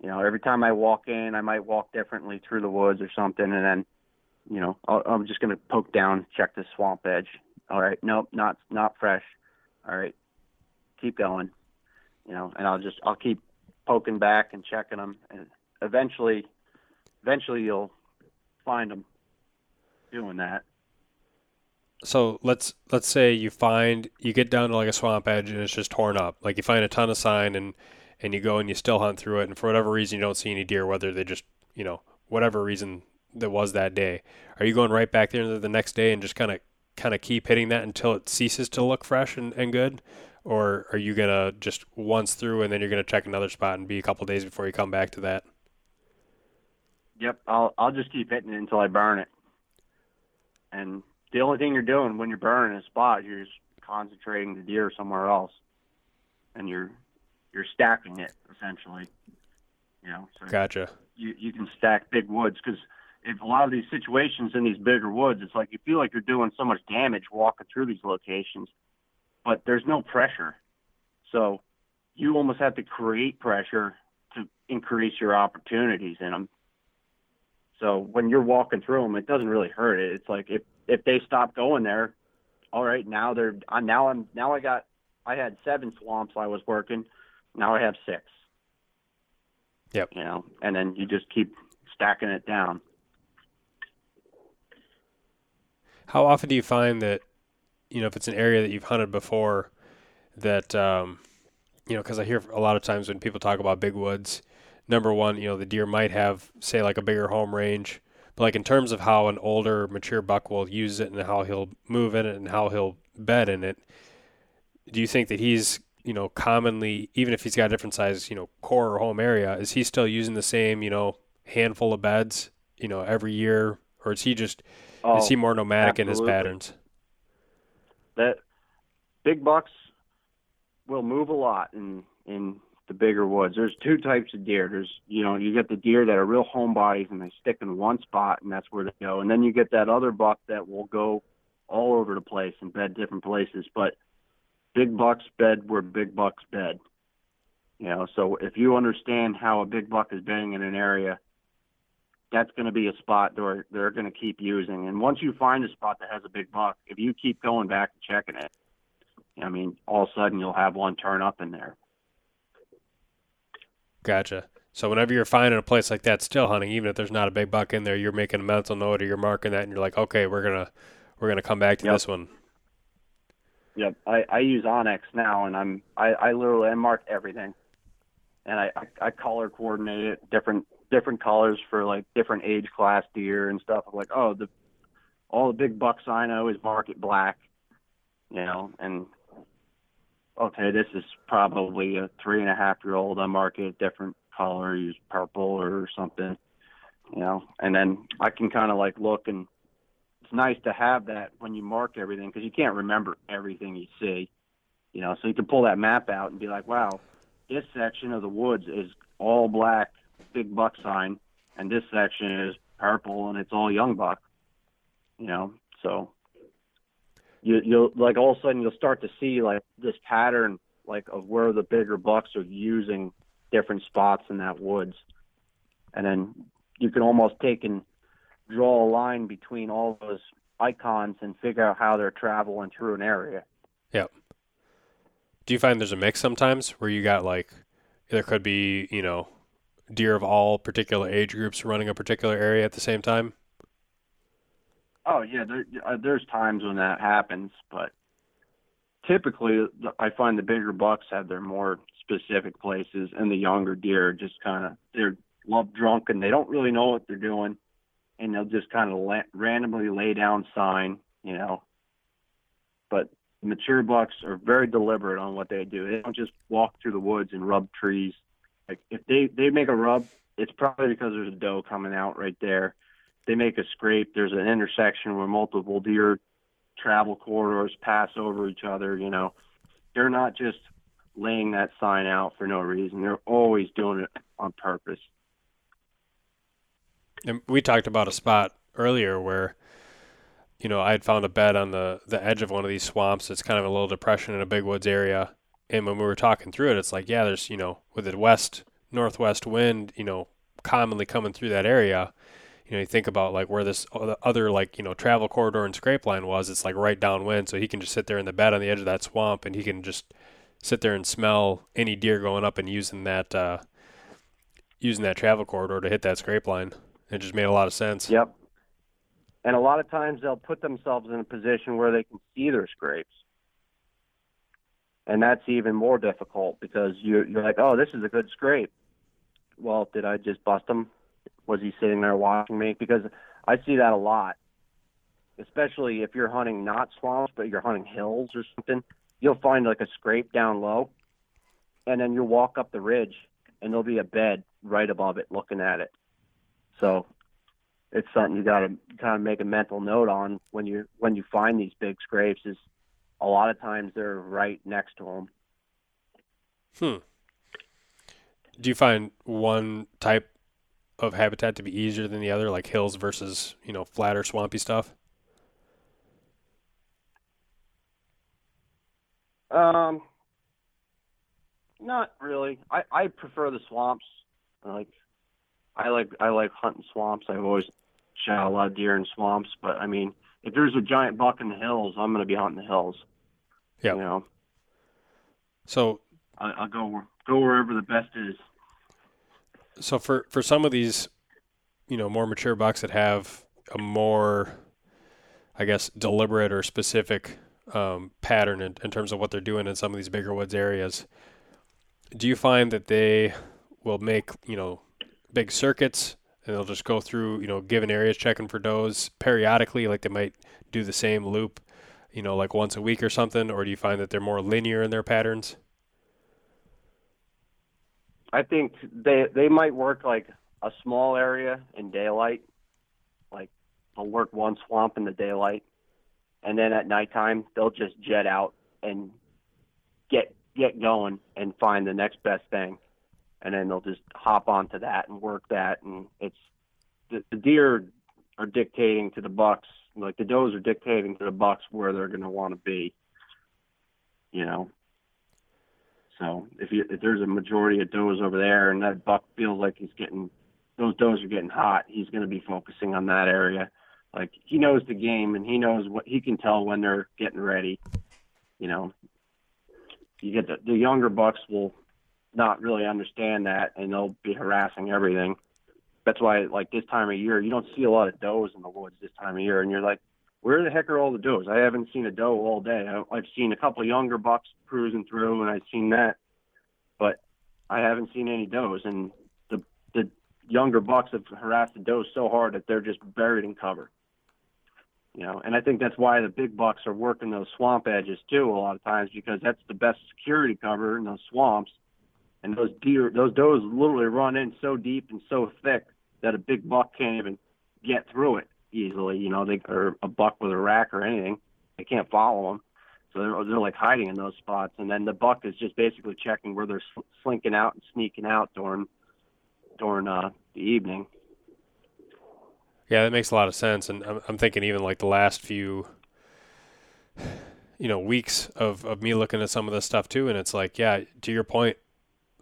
You know, every time I walk in, I might walk differently through the woods or something, and then, you know, I'll, I'm just going to poke down, check the swamp edge. All right, nope, not not fresh. All right, keep going. You know, and I'll just I'll keep poking back and checking them, and eventually, eventually you'll find them doing that so let's let's say you find you get down to like a swamp edge and it's just torn up. Like you find a ton of sign and and you go and you still hunt through it and for whatever reason you don't see any deer, whether they just you know whatever reason that was that day. Are you going right back there the next day and just kind of kind of keep hitting that until it ceases to look fresh and, and good? Or are you gonna just once through and then you're gonna check another spot and be a couple days before you come back to that? Yep, I'll I'll just keep hitting it until I burn it. And the only thing you're doing when you're burning a spot, you're just concentrating the deer somewhere else, and you're you're stacking it essentially. You know, so Gotcha. you you can stack big woods because if a lot of these situations in these bigger woods, it's like you feel like you're doing so much damage walking through these locations, but there's no pressure. So you almost have to create pressure to increase your opportunities in them. So when you're walking through them, it doesn't really hurt it. It's like if if they stop going there, all right, now they're uh, now I'm now I got I had seven swamps I was working, now I have six. Yep. You know, and then you just keep stacking it down. How often do you find that, you know, if it's an area that you've hunted before, that, um, you know, because I hear a lot of times when people talk about big woods, number one, you know, the deer might have, say, like a bigger home range, but like in terms of how an older, mature buck will use it and how he'll move in it and how he'll bed in it, do you think that he's, you know, commonly, even if he's got a different size, you know, core or home area, is he still using the same, you know, handful of beds, you know, every year, or is he just Oh, is he oh, more nomadic in his patterns? that big bucks will move a lot in in the bigger woods. There's two types of deer. There's you know you get the deer that are real homebodies and they stick in one spot and that's where they go, and then you get that other buck that will go all over the place and bed different places. But big bucks bed where big bucks bed. You know, so if you understand how a big buck is bedding in an area, that's going to be a spot they're they're going to keep using. And once you find a spot that has a big buck, if you keep going back and checking it, I mean, all of a sudden you'll have one turn up in there. Gotcha. So whenever you're finding a place like that, still hunting, even if there's not a big buck in there, you're making a mental note or you're marking that, and you're like, okay, we're gonna we're gonna come back to Yep. this one. Yep, I, I use onX now, and I'm I, I literally I mark everything, and I, I I color coordinate it different different colors for like different age class deer and stuff. I'm like, oh, the all the big bucks I know is mark it black, you know, and okay, this is probably a three and a half year old. I mark it a different color, use purple or something, you know, and then I can kind of like look and it's nice to have that when you mark everything because you can't remember everything you see, you know. So you can pull that map out and be like, wow, this section of the woods is all black, big buck sign, and this section is purple and it's all young buck, you know. So you you'll like all of a sudden you'll start to see like this pattern like of where the bigger bucks are using different spots in that woods, and then you can almost take and draw a line between all those icons and figure out how they're traveling through an area. Yep. Do you find there's a mix sometimes where you got like there could be you know deer of all particular age groups running a particular area at the same time? Oh yeah, there, uh, there's times when that happens, but typically I find the bigger bucks have their more specific places, and the younger deer are just kind of they're love drunk and they don't really know what they're doing, and they'll just kind of la- randomly lay down sign, you know. But mature bucks are very deliberate on what they do. They don't just walk through the woods and rub trees. Like if they they make a rub, it's probably because there's a doe coming out right there they make a scrape. There's an intersection where multiple deer travel corridors pass over each other. You know, they're not just laying that sign out for no reason. They're always doing it on purpose. And we talked about a spot earlier where, you know, I had found a bed on the, the edge of one of these swamps. It's kind of a little depression in a big woods area. And when we were talking through it, it's like, yeah, there's, you know, with the west, northwest wind, you know, commonly coming through that area, you know, you think about like where this other- like, you know, travel corridor and scrape line was, it's like right downwind. So he can just sit there in the bed on the edge of that swamp and he can just sit there and smell any deer going up and using that, uh, using that travel corridor to hit that scrape line. It just made a lot of sense. Yep. And a lot of times they'll put themselves in a position where they can see their scrapes. And that's even more difficult because you're, you're like, oh, this is a good scrape. Well, did I just bust him? Was he sitting there watching me? Because I see that a lot, especially if you're hunting not swamps, but you're hunting hills or something. You'll find like a scrape down low, and then you'll walk up the ridge, and there'll be a bed right above it looking at it. So it's something you got to kind of make a mental note on when you when you find these big scrapes. Is a lot of times they're right next to them. Hmm. Do you find one type of habitat to be easier than the other, like hills versus you know flatter, swampy stuff? Um, not really. I I prefer the swamps. Like, I like I like hunting swamps. I've always shot a lot of deer in swamps. But I mean, if there's a giant buck in the hills, I'm going to be hunting the hills. Yeah. You know. So I, I'll go go wherever the best is. So for for some of these, you know, more mature bucks that have a more, I guess, deliberate or specific um, pattern in, in terms of what they're doing in some of these bigger woods areas, do you find that they will make you know big circuits and they'll just go through you know given areas checking for does periodically, like they might do the same loop, you know, like once a week or something, or do you find that they're more linear in their patterns? I think they they might work like a small area in daylight, like they'll work one swamp in the daylight, and then at nighttime they'll just jet out and get get going and find the next best thing, and then they'll just hop onto that and work that, and it's the, the deer are dictating to the bucks, like the does are dictating to the bucks where they're going to want to be, you know. So if you if there's a majority of does over there and that buck feels like he's getting those does are getting hot, he's going to be focusing on that area. Like he knows the game and he knows what he can tell when they're getting ready. You know, you get the, the younger bucks will not really understand that and they'll be harassing everything. That's why like this time of year you don't see a lot of does in the woods this time of year and you're like, where the heck are all the does? I haven't seen a doe all day. I've seen a couple of younger bucks cruising through, and I've seen that, but I haven't seen any does. And the the younger bucks have harassed the does so hard that they're just buried in cover. You know, and I think that's why the big bucks are working those swamp edges too a lot of times because that's the best security cover in those swamps. And those deer, those does literally run in so deep and so thick that a big buck can't even get through it easily. You know, they or a buck with a rack or anything, they can't follow them. So they're, they're like hiding in those spots, and then the buck is just basically checking where they're slinking out and sneaking out during during uh, the evening. Yeah, that makes a lot of sense, and I'm, I'm thinking even like the last few, you know, weeks of of me looking at some of this stuff too, and it's like, yeah, to your point,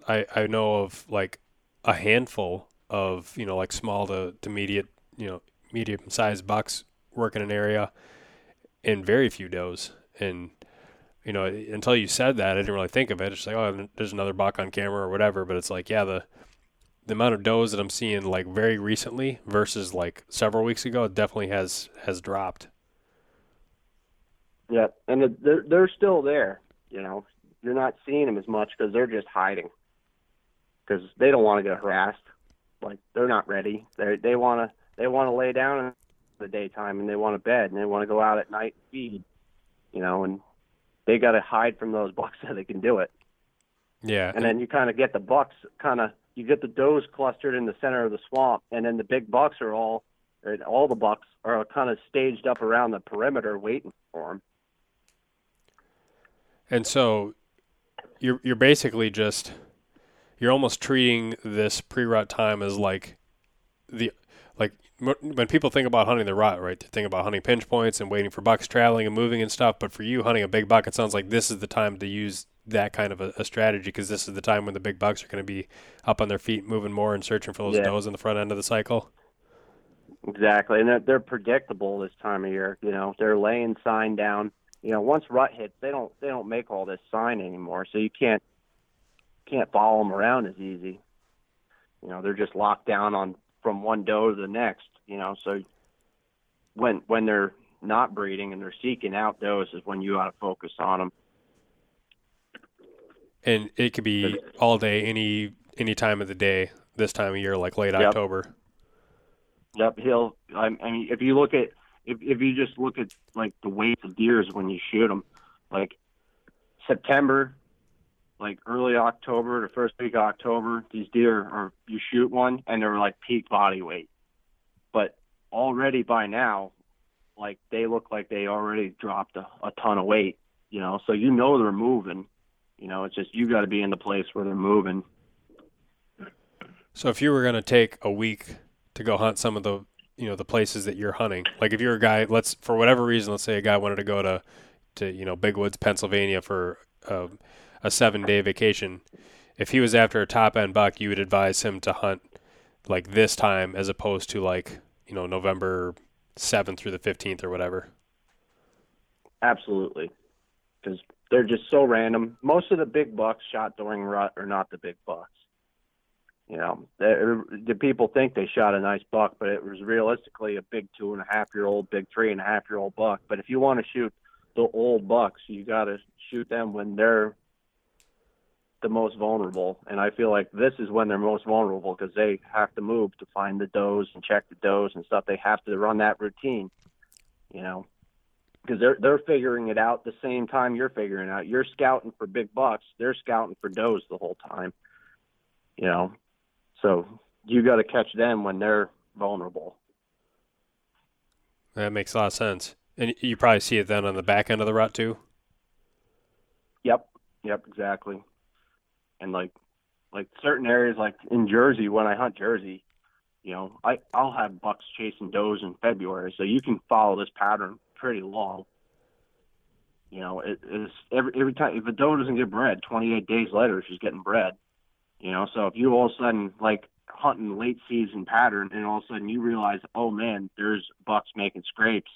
I I know of like a handful of you know like small to to medium you know medium sized bucks work in an area, and very few does, and you know, until you said that, I didn't really think of it. It's like, oh, there's another buck on camera or whatever. But it's like, yeah, the the amount of does that I'm seeing like very recently versus like several weeks ago definitely has has dropped. Yeah, and they're they're still there. You know, you're not seeing them as much because they're just hiding because they don't want to get harassed. Like they're not ready. They they want to they want to lay down in the daytime and they want to bed and they want to go out at night and feed. You know, and they got to hide from those bucks so they can do it. Yeah. And then you kind of get the bucks kind of you get the does clustered in the center of the swamp, and then the big bucks are all all the bucks are kind of staged up around the perimeter waiting for them. And so you're you're basically just you're almost treating this pre-rut time as like the like when people think about hunting the rut, right? They think about hunting pinch points and waiting for bucks traveling and moving and stuff. But for you, hunting a big buck, it sounds like this is the time to use that kind of a, a strategy because this is the time when the big bucks are going to be up on their feet, moving more and searching for those yeah. does in the front end of the cycle. Exactly, and they're, they're predictable this time of year. You know, they're laying sign down. You know, once rut hits, they don't they don't make all this sign anymore, so you can't can't follow them around as easy. You know, they're just locked down on from one doe to the next. You know, so when when they're not breeding and they're seeking out does is when you ought to focus on them. And it could be all day, any any time of the day. This time of year, like late yep. October. Yep, he'll. I, I mean, if you look at if if you just look at like the weights of deers when you shoot them, like September, like early October, the first week of October, these deer are you shoot one and they're like peak body weight, but already by now, like they look like they already dropped a, a ton of weight, you know. So you know they're moving, you know. It's just you got to be in the place where they're moving. So if you were to take a week to go hunt some of the you know the places that you're hunting, like if you're a guy, let's for whatever reason, let's say a guy wanted to go to to you know Big Woods, Pennsylvania for a, a seven day vacation. If he was after a top end buck, you would advise him to hunt like this time as opposed to like you know November seventh through the fifteenth or whatever. Absolutely, because they're just so random. Most of the big bucks shot during rut are not the big bucks. You know, the people think they shot a nice buck, but it was realistically a big two and a half year old, big three and a half year old buck. But if you want to shoot the old bucks, you got to shoot them when they're the most vulnerable. And I feel like this is when they're most vulnerable because they have to move to find the does and check the does and stuff. They have to run that routine, you know, because they're they're figuring it out the same time you're figuring it out. You're scouting for big bucks. They're scouting for does the whole time, you know. So you got to catch them when they're vulnerable. That makes a lot of sense. And you probably see it then on the back end of the rut too. Yep. Yep. Exactly. And like, like certain areas, like in Jersey, when I hunt Jersey, you know, I I'll have bucks chasing does in February, so you can follow this pattern pretty long. You know, it is every every time if a doe doesn't get bred, 28 days later she's getting bred. You know, so if you all of a sudden like hunting late season pattern, and all of a sudden you realize, oh man, there's bucks making scrapes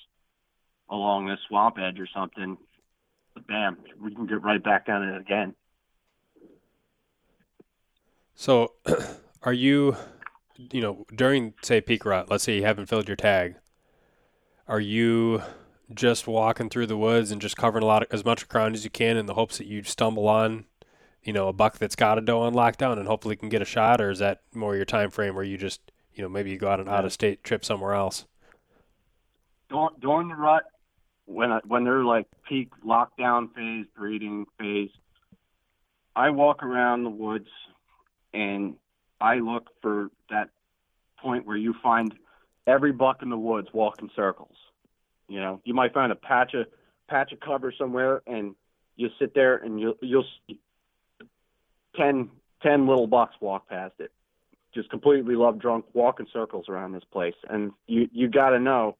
along this swamp edge or something, bam, we can get right back on it again. So, are you, you know, during say peak rut? Let's say you haven't filled your tag. Are you just walking through the woods and just covering a lot of, as much ground as you can in the hopes that you stumble on you know, a buck that's got a doe on lockdown and hopefully can get a shot, or is that more your time frame where you just, you know, maybe you go out an out of state trip somewhere else? During the rut, when I, when they're like peak lockdown phase, breeding phase, I walk around the woods and I look for that point where you find every buck in the woods walking circles. You know, you might find a patch of patch of cover somewhere, and you sit there and you'll you'll see 10, 10 little bucks walk past it, just completely love drunk, walking circles around this place. And you you got to know,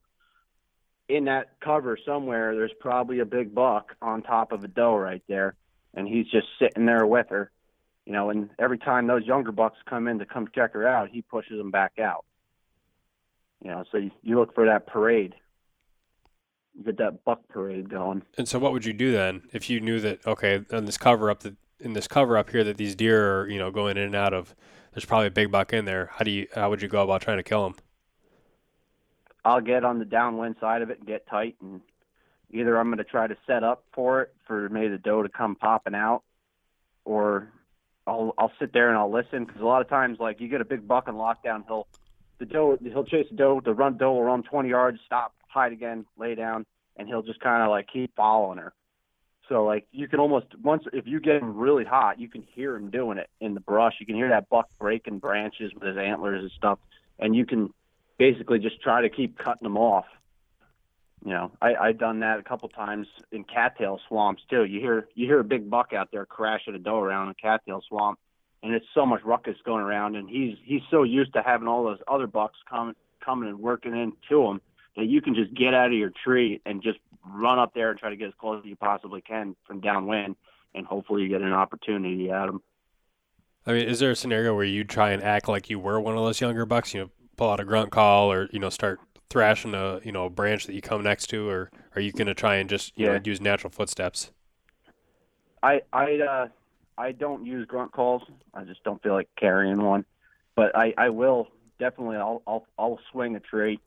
in that cover somewhere, there's probably a big buck on top of a doe right there, and he's just sitting there with her. You know, and every time those younger bucks come in to come check her out, he pushes them back out. You know, so you, you look for that parade. You get that buck parade going. And so, what would you do then if you knew that okay, on this cover up that in this cover up here that these deer are, you know, going in and out of. There's probably a big buck in there. How do you? How would you go about trying to kill them? I'll get on the downwind side of it and get tight, and either I'm going to try to set up for it for maybe the doe to come popping out, or I'll I'll sit there and I'll listen because a lot of times like you get a big buck on lockdown, he'll the doe he'll chase the doe, the run doe will run 20 yards, stop, hide again, lay down, and he'll just kind of like keep following her. So like you can almost once if you get him really hot, you can hear him doing it in the brush. You can hear that buck breaking branches with his antlers and stuff, and you can basically just try to keep cutting them off. You know, I I've done that a couple times in cattail swamps too. You hear you hear a big buck out there crashing a doe around a cattail swamp, and it's so much ruckus going around, and he's he's so used to having all those other bucks coming coming and working into him that you can just get out of your tree and just run up there and try to get as close as you possibly can from downwind, and hopefully you get an opportunity at him. I mean, is there a scenario where you try and act like you were one of those younger bucks? You know, pull out a grunt call, or you know, start thrashing a you know a branch that you come next to, or are you going to try and just you yeah. know use natural footsteps? I I uh, I don't use grunt calls. I just don't feel like carrying one, but I I will definitely. I'll I'll I'll swing a tree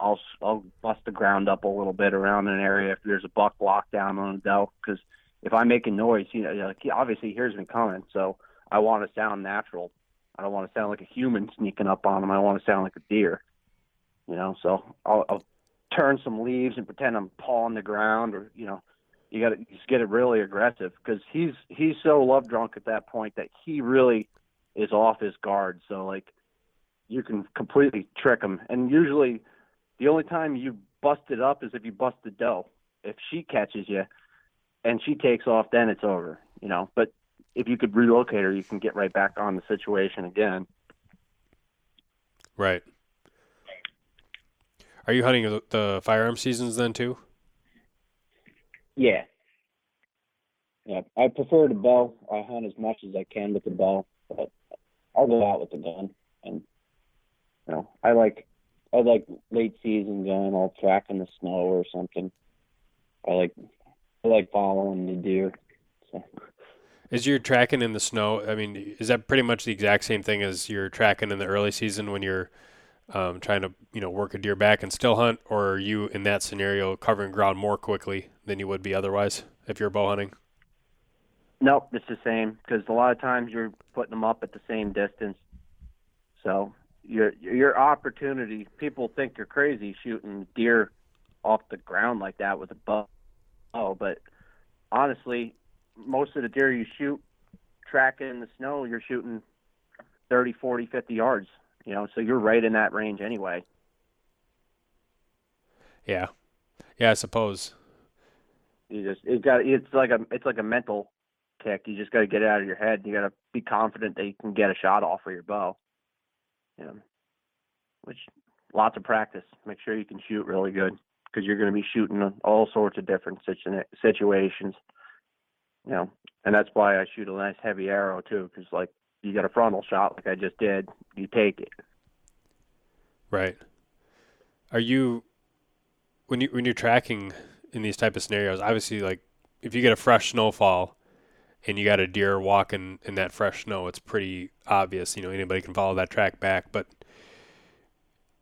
I'll I'll bust the ground up a little bit around an area if there's a buck locked down on a doe because if I'm making noise, you know, like he obviously hears me coming, so I want to sound natural. I don't want to sound like a human sneaking up on him. I want to sound like a deer, you know. So I'll, I'll turn some leaves and pretend I'm pawing the ground, or you know, you got to just get it really aggressive because he's he's so love drunk at that point that he really is off his guard. So like, you can completely trick him, and usually the only time you bust it up is if you bust the doe. If she catches you and she takes off, then it's over, you know. But if you could relocate her, you can get right back on the situation again. Right. Are you hunting the, the firearm seasons then too? Yeah. Yeah, I prefer the bow. I hunt as much as I can with the bow, but I'll go out with the gun. And you know, I like I like late season going. I'll track in the snow or something. I like I like following the deer. So. Is your tracking in the snow? I mean, is that pretty much the exact same thing as your tracking in the early season when you're um, trying to you know work a deer back and still hunt, or are you in that scenario covering ground more quickly than you would be otherwise if you're bow hunting? Nope, it's the same because a lot of times you're putting them up at the same distance. So your your opportunity, people think you're crazy shooting deer off the ground like that with a bow. Oh, but honestly, most of the deer you shoot tracking in the snow, you're shooting 30, 40, 50 yards. You know, so you're right in that range anyway. Yeah, yeah, I suppose. You just it got it's like a it's like a mental kick. You just got to get it out of your head. You got to be confident that you can get a shot off with your bow. You know, which lots of practice. Make sure you can shoot really good because you're going to be shooting all sorts of different situations. You know, and that's why I shoot a nice heavy arrow too, because like you got a frontal shot like I just did, you take it. Right. Are you when you when you're tracking in these type of scenarios? Obviously, like if you get a fresh snowfall and you got a deer walking in that fresh snow, it's pretty obvious. You know, anybody can follow that track back. But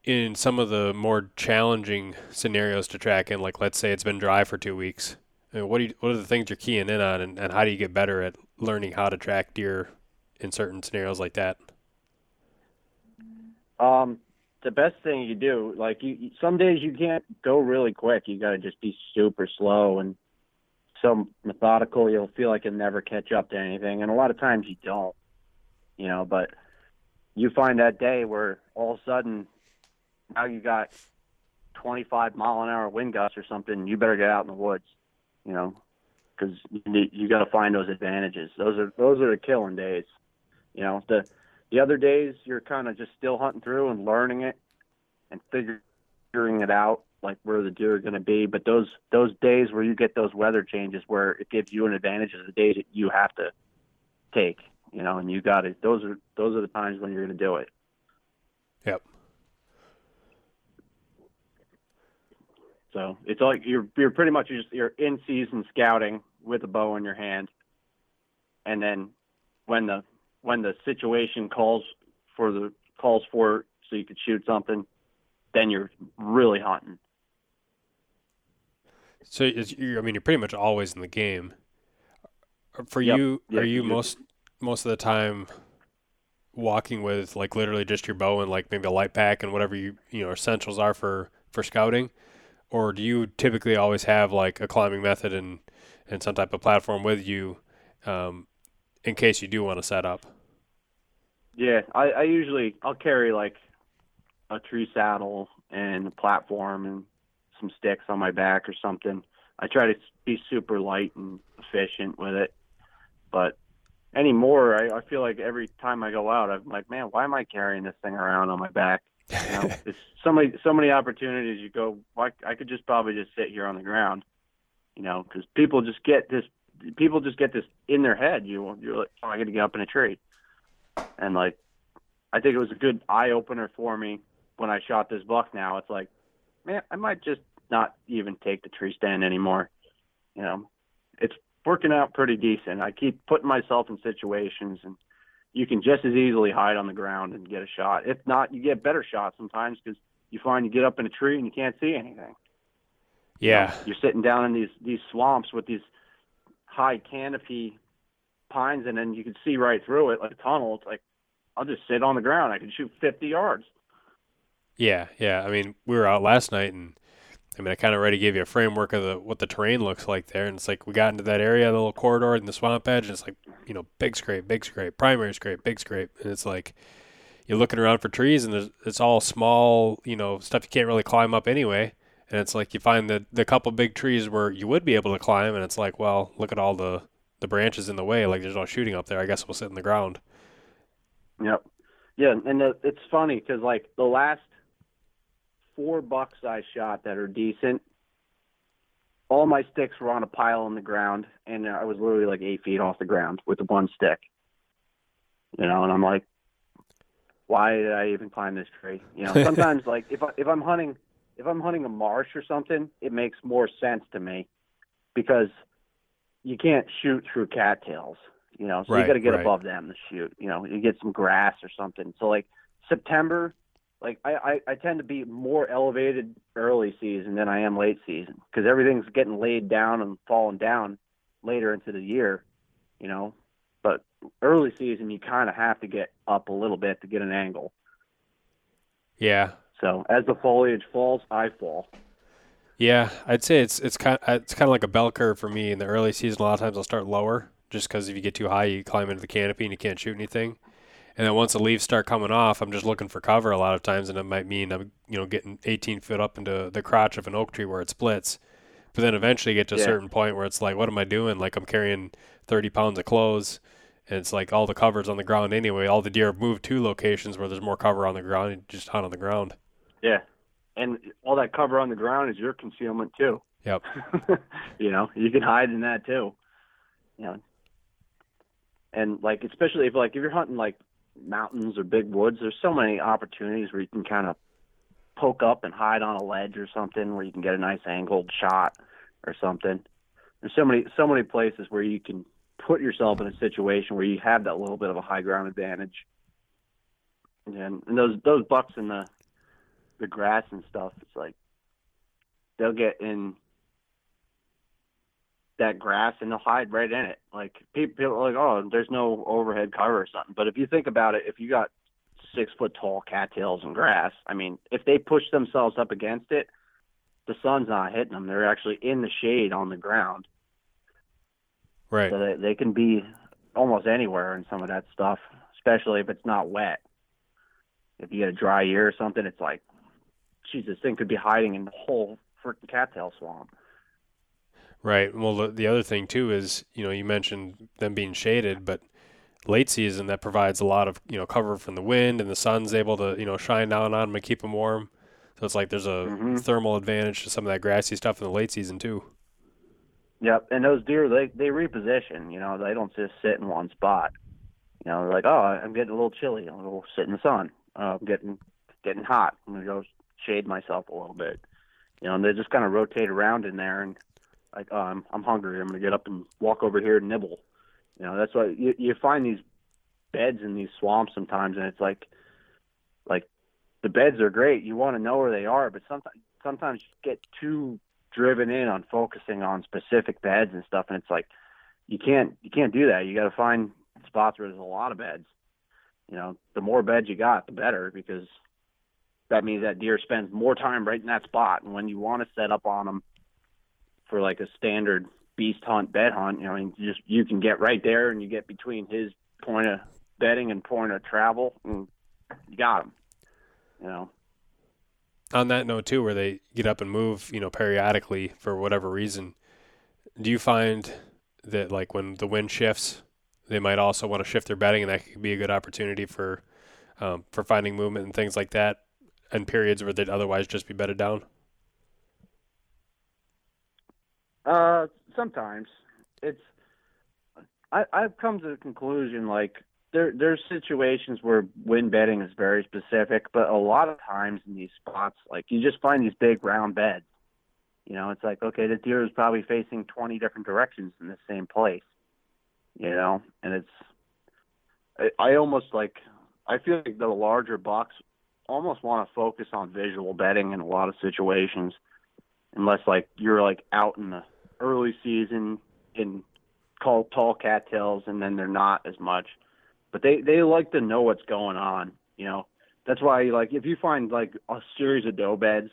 in some of the more challenging scenarios to track in, like let's say it's been dry for two weeks, I mean, what do you, what are the things you're keying in on, and, and how do you get better at learning how to track deer in certain scenarios like that? Um, the best thing you do, like you, some days you can't go really quick. You got to just be super slow and so methodical. You'll feel like you'll never catch up to anything, and a lot of times you don't. You know, but you find that day where all of a sudden now you got 25 mile an hour wind gusts or something. You better get out in the woods. You know, because you, you got to find those advantages. Those are those are the killing days. You know, the the other days you're kind of just still hunting through and learning it and figuring it out, like where the deer are going to be. But those those days where you get those weather changes, where it gives you an advantage, is the days that you have to take. You know, and you got it. Those are those are the times when you're going to do it. Yep. So it's like you're you're pretty much just you're in season scouting with a bow in your hand, and then when the when the situation calls for the calls for so you could shoot something, then you're really hunting. So I mean, you're pretty much always in the game. For yep. you, yep. are you most most of the time walking with like literally just your bow and like maybe a light pack and whatever you you know essentials are for for scouting, or do you typically always have like a climbing method and and some type of platform with you um, in case you do want to set up? Yeah, I, I usually I'll carry like a tree saddle and a platform and some sticks on my back or something. I try to be super light and efficient with it, but anymore, I, I feel like every time I go out, I'm like, man, why am I carrying this thing around on my back? You know, it's so many so many opportunities. You go, why I could just probably just sit here on the ground, you know, because people just get this. People just get this in their head. You you're like, oh, I got to get up in a tree and like I think it was a good eye opener for me when I shot this buck. Now it's like, man, I might just not even take the tree stand anymore. You know, it's working out pretty decent. I keep putting myself in situations, and you can just as easily hide on the ground and get a shot. If not, you get better shots sometimes because you find you get up in a tree and you can't see anything. Yeah, you know, you're sitting down in these these swamps with these high canopy pines, and then you can see right through it like a tunnel. It's like I'll just sit on the ground. I can shoot 50 yards. Yeah, yeah. I mean, we were out last night, and I mean, I kind of already gave you a framework of the what the terrain looks like there, and it's like we got into that area, the little corridor in the swamp edge, and it's like you know, big scrape, big scrape, primary scrape, big scrape, and it's like you're looking around for trees, and it's all small, you know, stuff you can't really climb up anyway. And it's like you find the the couple big trees where you would be able to climb, and it's like, well, look at all the the branches in the way. Like there's no shooting up there. I guess we'll sit in the ground. Yep. Yeah, and the, it's funny because like the last four bucks I shot that are decent, all my sticks were on a pile on the ground, and I was literally like eight feet off the ground with the one stick. You know, and I'm like, why did I even climb this tree? You know, sometimes like if I, if I'm hunting if I'm hunting a marsh or something, it makes more sense to me because you can't shoot through cattails. You know, so Right, you got to get right. above them to shoot. You know, you get some grass or something. So like September, like I, I, I tend to be more elevated early season than I am late season because everything's getting laid down and falling down later into the year. You know, but early season you kind of have to get up a little bit to get an angle. Yeah, So as the foliage falls, I fall. Yeah. I'd say it's it's kind uh, it's kind of like a bell curve for me. In the early season, a lot of times I'll start lower, just because if you get too high, you climb into the canopy and you can't shoot anything. And then once the leaves start coming off, I'm just looking for cover a lot of times, and it might mean I'm you know getting 18 foot up into the crotch of an oak tree where it splits. But then eventually you get to a Yeah. certain point where it's like, what am I doing? Like I'm carrying 30 pounds of clothes, and it's like all the cover's on the ground anyway. All the deer have moved to locations where there's more cover on the ground, and just hunt on the ground. Yeah, and all that cover on the ground is your concealment too. Yep. you know, you can hide in that too. You know, and like especially if like if you're hunting like mountains or big woods, there's so many opportunities where you can kind of poke up and hide on a ledge or something where you can get a nice angled shot or something. There's so many so many places where you can put yourself in a situation where you have that little bit of a high ground advantage. And, and those those bucks in the the grass and stuff, it's like they'll get in that grass and they'll hide right in it. Like people, people are like, oh, there's no overhead cover or something. But if you think about it, if you got six foot tall cattails and grass, I mean, if they push themselves up against it, the sun's not hitting them. They're actually in the shade on the ground, Right. so they they can be almost anywhere in some of that stuff, especially if it's not wet. If you get a dry year or something, it's like, geez, this thing could be hiding in the whole freaking cattail swamp. Right. Well, the, the other thing too is, you know, you mentioned them being shaded, but late season that provides a lot of, you know, cover from the wind and the sun's able to, you know, shine down on them and keep them warm. So it's like there's a Mhm. thermal advantage to some of that grassy stuff in the late season too. Yep, and those deer they they reposition. You know, they don't just sit in one spot. You know, they're like, oh, I'm getting a little chilly. I'll go sit in the sun. Uh, I'm getting getting hot. I'm gonna go shade myself a little bit. You know, and they just kind of rotate around in there, and like, oh, I'm I'm hungry. I'm gonna get up and walk over here and nibble. You know, that's why you you find these beds in these swamps sometimes, and it's like, like the beds are great. You want to know where they are, but sometimes sometimes you get too driven in on focusing on specific beds and stuff and it's like you can't you can't do that you got to find spots where there's a lot of beds you know the more beds you got the better because that means that deer spends more time right in that spot. And when you want to set up on them for like a standard beast hunt bed hunt you know and you just you can get right there and you get between his point of bedding and point of travel and you got him you know. On that note too, where they get up and move, you know, periodically for whatever reason, do you find that like when the wind shifts, they might also want to shift their bedding, and that could be a good opportunity for um, for finding movement and things like that, in periods where they'd otherwise just be bedded down. Uh, sometimes it's. I I've come to the conclusion like there there's situations where wind bedding is very specific, but a lot of times in these spots, like you just find these big round beds. You know, it's like okay, the deer is probably facing 20 different directions in the same place. You know, and it's. I, I almost like. I feel like the larger bucks almost want to focus on visual bedding in a lot of situations, unless like you're like out in the early season in call tall cattails and then they're not as much. But they they like to know what's going on you know? That's why like if you find like a series of doe beds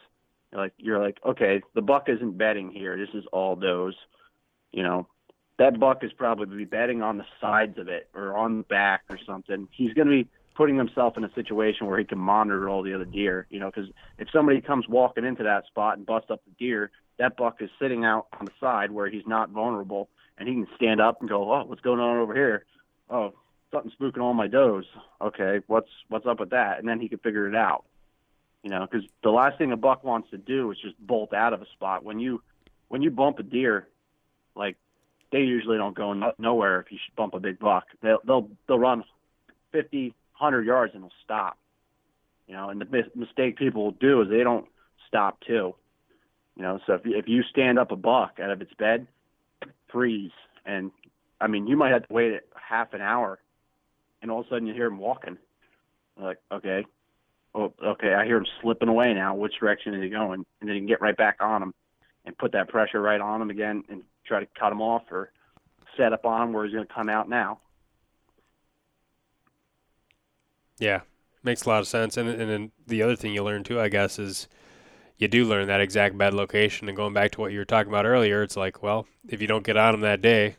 you're like you're like okay the buck isn't bedding here. This is all does you know? That buck is probably be bedding on the sides of it or on the back or something. He's going to be putting himself in a situation where he can monitor all the other deer you know because if somebody comes walking into that spot and busts up the deer that buck is sitting out on the side where he's not vulnerable and he can stand up and go, oh, what's going on over here? Oh, something spooking on my does. Okay, what's what's up with that? And then he could figure it out. You know, because the last thing a buck wants to do is just bolt out of a spot. When you when you bump a deer, like they usually don't go no, nowhere if you bump a big buck. They'll they'll they'll run 50, 100 yards and they'll stop. You know, and the mis- mistake people will do is they don't stop too. You know, so if if you stand up a buck out of its bed, freeze, and I mean you might have to wait half an hour, and all of a sudden you hear him walking. Like okay, oh okay, I hear him slipping away now. Which direction is he going? And then you can get right back on him, and put that pressure right on him again, and try to cut him off or set up on him where he's going to come out now. Yeah, makes a lot of sense. And and then the other thing you learn too, I guess, is you do learn that exact bed location. And going back to what you were talking about earlier, it's like, well, if you don't get on him that day,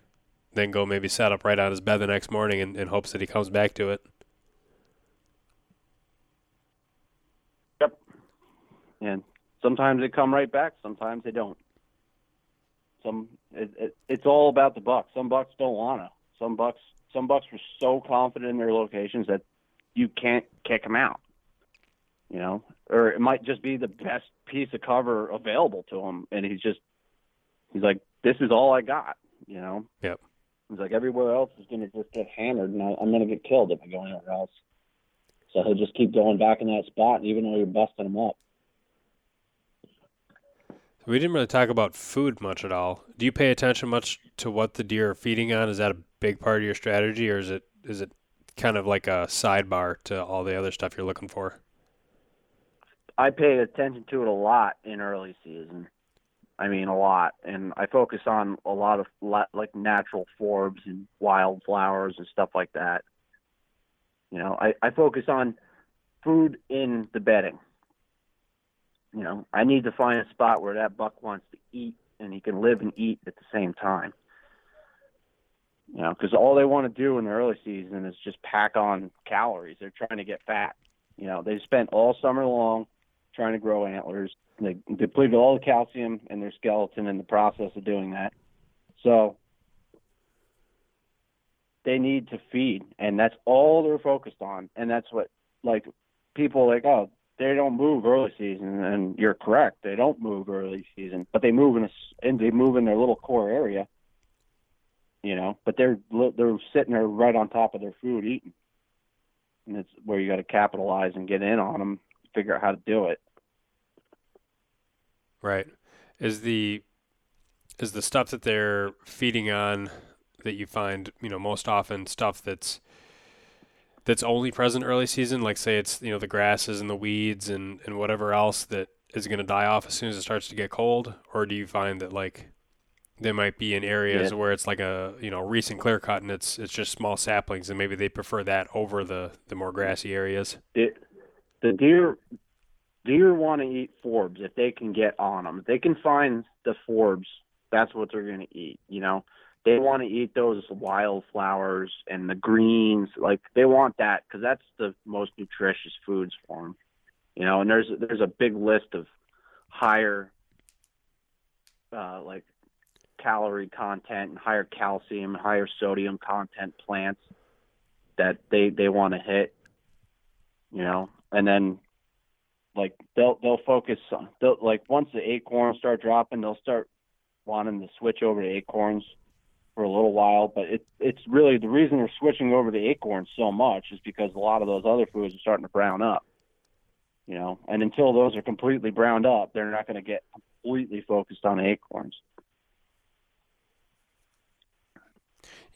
then go maybe set up right on his bed the next morning in, in hopes that he comes back to it. Yep. And sometimes they come right back, sometimes they don't. Some it, it, it's all about the bucks. Some bucks don't wanna. Some bucks some bucks were so confident in their locations that you can't kick him out. You know, or it might just be the best piece of cover available to him, and he's just he's like, "This is all I got." You know. Yep. He's like, everywhere else is going to just get hammered, and I, I'm going to get killed if I go anywhere else. So he'll just keep going back in that spot, even though you're busting him up. We didn't really talk about food much at all. Do you pay attention much to what the deer are feeding on? Is that a big part of your strategy, or is it is it kind of like a sidebar to all the other stuff you're looking for? I pay attention to it a lot in early season. I mean, a lot, and I focus on a lot of like natural forbs and wildflowers and stuff like that. You know, I, I focus on food in the bedding. You know, I need to find a spot where that buck wants to eat and he can live and eat at the same time. You know, because all they want to do in the early season is just pack on calories. They're trying to get fat. You know, they spent all summer long trying to grow antlers. They depleted all the calcium in their skeleton in the process of doing that. So they need to feed, and that's all they're focused on. And that's what, like, people like, oh, they don't move early season, and you're correct. They don't move early season, but they move in a, and they move in their little core area. You know, but they're they're sitting there right on top of their food eating, and it's where you got to capitalize and get in on them, figure out how to do it. Right. Is the is the stuff that they're feeding on that you find, you know, most often stuff that's that's only present early season, like say it's, you know, the grasses and the weeds and, and whatever else that is going to die off as soon as it starts to get cold? Or do you find that like they might be in areas yeah. where it's like a, you know, recent clear cut and it's it's just small saplings and maybe they prefer that over the, the more grassy areas? It, the deer deer want to eat forbs if they can get on them. If they can find the forbs, that's what they're going to eat. You know, they want to eat those wildflowers and the greens. Like they want that because that's the most nutritious foods for them. You know, and there's there's a big list of higher, uh, like calorie content and higher calcium, and higher sodium content plants that they they want to hit. You know, and then like they'll they'll focus on they'll like once the acorns start dropping, they'll start wanting to switch over to acorns for a little while. But it it's really the reason they're switching over to acorns so much is because a lot of those other foods are starting to brown up. You know, and until those are completely browned up, they're not going to get completely focused on acorns.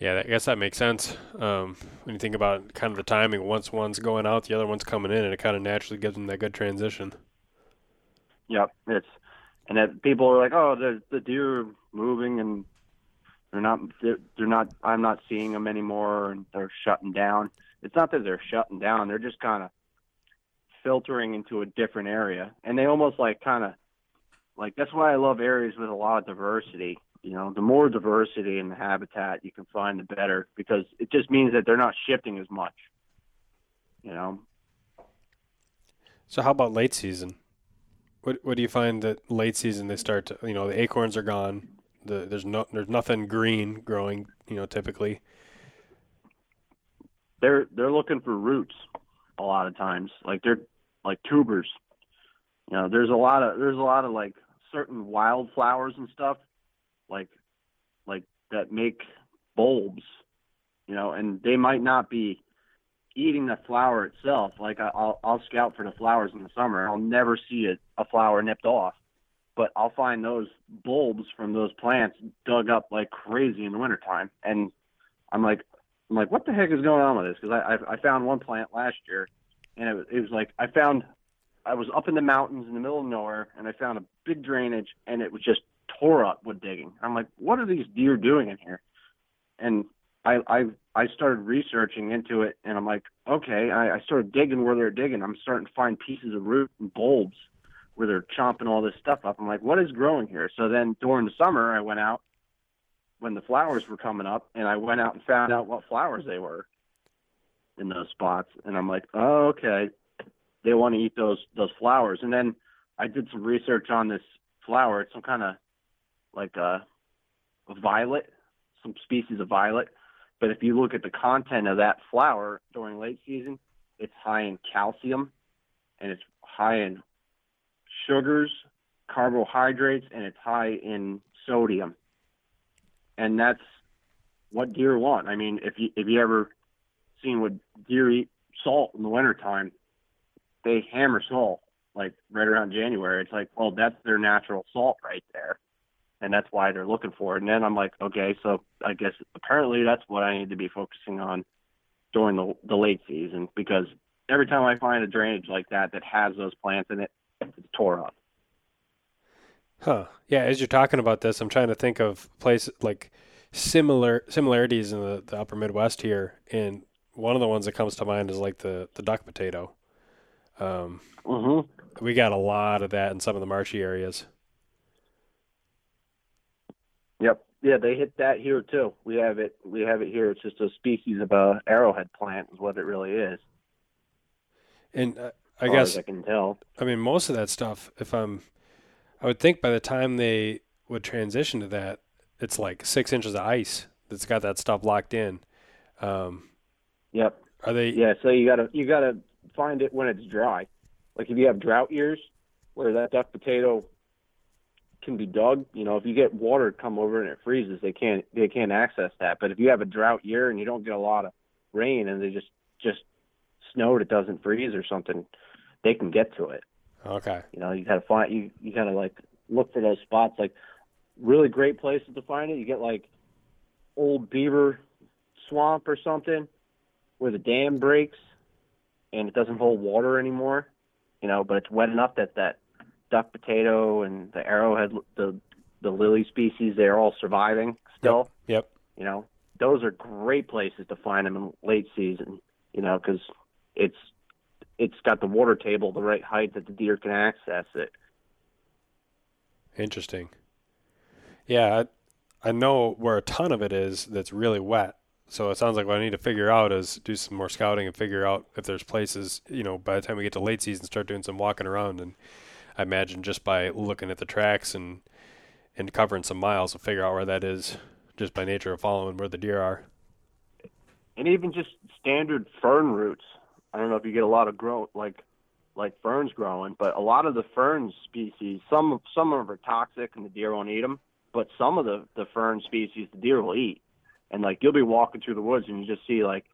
Yeah, I guess that makes sense. Um, when you think about kind of the timing, once one's going out, the other one's coming in, and it kind of naturally gives them that good transition. Yep, it's and that people are like, oh, the the deer are moving and they're not they're, they're not I'm not seeing them anymore, and they're shutting down. It's not that they're shutting down; they're just kind of filtering into a different area, and they almost like kind of like that's why I love areas with a lot of diversity you know, the more diversity in the habitat you can find, the better, because it just means that they're not shifting as much. You know. So how about late season? What what do you find that late season they start to you know the acorns are gone, the there's no there's nothing green growing you know typically. they're they're looking for roots a lot of times. Like they're like tubers. You know, there's a lot of there's a lot of like certain wildflowers and stuff like like that make bulbs. You know, and they might not be eating the flower itself. Like I'll I'll scout for the flowers in the summer. I'll never see a, a flower nipped off, but I'll find those bulbs from those plants dug up like crazy in the wintertime. And I'm like, I'm like, what the heck is going on with this? Because I, I I found one plant last year, and it it was like I found I was up in the mountains in the middle of nowhere, and I found a big drainage, and it was just tore up with digging. I'm like, what are these deer doing in here? And I I I started researching into it, and I'm like, okay. I, I started digging where they're digging. I'm starting to find pieces of root and bulbs where they're chomping all this stuff up. I'm like, what is growing here? So then during the summer, I went out when the flowers were coming up, and I went out and found out what flowers they were in those spots. And I'm like, oh, okay, they want to eat those those flowers. And then I did some research on this flower. It's some kind of like a, a violet, some species of violet. But if you look at the content of that flower during late season, it's high in calcium, and it's high in sugars, carbohydrates, and it's high in sodium. And that's what deer want. I mean, if you if you ever seen what deer eat salt in the wintertime, they hammer salt like right around January. It's like, well, that's their natural salt right there. And that's why they're looking for it. And then I'm like, okay, so I guess apparently that's what I need to be focusing on during the, the late season because every time I find a drainage like that that has those plants in it, it's tore up. Huh. Yeah. As you're talking about this, I'm trying to think of places like similar similarities in the, the upper Midwest here. And one of the ones that comes to mind is like the, the duck potato. Um, mm-hmm. We got a lot of that in some of the marshy areas. Yep. Yeah, they hit that here too. We have it. We have it here. It's just a species of a arrowhead plant, is what it really is. And uh, I guess I can tell. I mean, most of that stuff. If I'm, I would think by the time they would transition to that, it's like six inches of ice that's got that stuff locked in. Um, yep. Are they? Yeah. So you gotta you gotta find it when it's dry. Like if you have drought years where that duck potato can be dug, you know, if you get water come over and it freezes, they can't they can't access that. But if you have a drought year and you don't get a lot of rain and they just just snowed, it doesn't freeze or something, they can get to it. Okay. You know, you gotta find you you gotta like look for those spots. Like really great places to find it. You get like old beaver swamp or something where the dam breaks and it doesn't hold water anymore, you know, but it's wet enough that that duck potato and the arrowhead, the the lily species, they're all surviving still. Yep. yep. You know, those are great places to find them in late season. You know, because it's it's got the water table the right height that the deer can access it. Interesting. Yeah, I, I know where a ton of it is that's really wet, so it sounds like what I need to figure out is do some more scouting and figure out if there's places, you know, by the time we get to late season, start doing some walking around. And I imagine just by looking at the tracks and and covering some miles, we'll figure out where that is just by nature of following where the deer are. And even just standard fern roots. I don't know if you get a lot of grow like like ferns growing, but a lot of the fern species, some of some of them are toxic and the deer won't eat them, but some of the the fern species the deer will eat and like you'll be walking through the woods and you just see like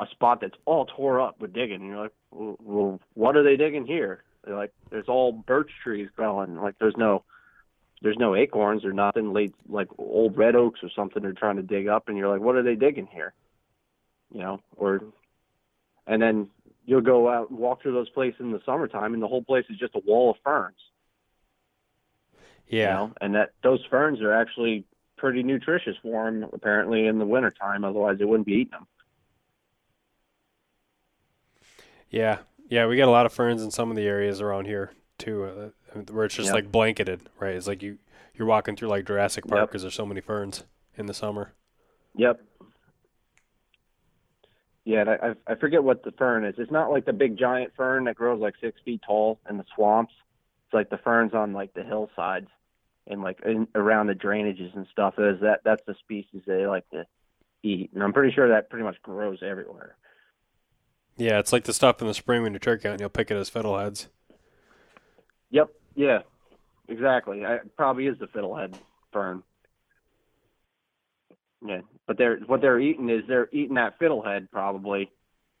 a spot that's all tore up with digging, and you're like, well, well what are they digging here? Like, there's all birch trees growing. Like there's no, there's no acorns or nothing. Late like old red oaks or something they're trying to dig up, and you're like, what are they digging here? You know, or, and then you'll go out and walk through those places in the summertime, and the whole place is just a wall of ferns. Yeah, you know? and that those ferns are actually pretty nutritious for them apparently in the wintertime otherwise they wouldn't be eating them yeah yeah we get a lot of ferns in some of the areas around here too uh, where it's just yep. like blanketed right it's like you you're walking through like jurassic park because yep. there's so many ferns in the summer yep yeah I, I forget what the fern is it's not like the big giant fern that grows like six feet tall in the swamps it's like the ferns on like the hillsides and like in, around the drainages and stuff is that that's the species they like to eat, and I'm pretty sure that pretty much grows everywhere. Yeah, it's like the stuff in the spring when you're turkey hunting, you'll pick it as fiddleheads. Yep. Yeah. Exactly. I, it probably is the fiddlehead fern. Yeah, but they're what they're eating is they're eating that fiddlehead probably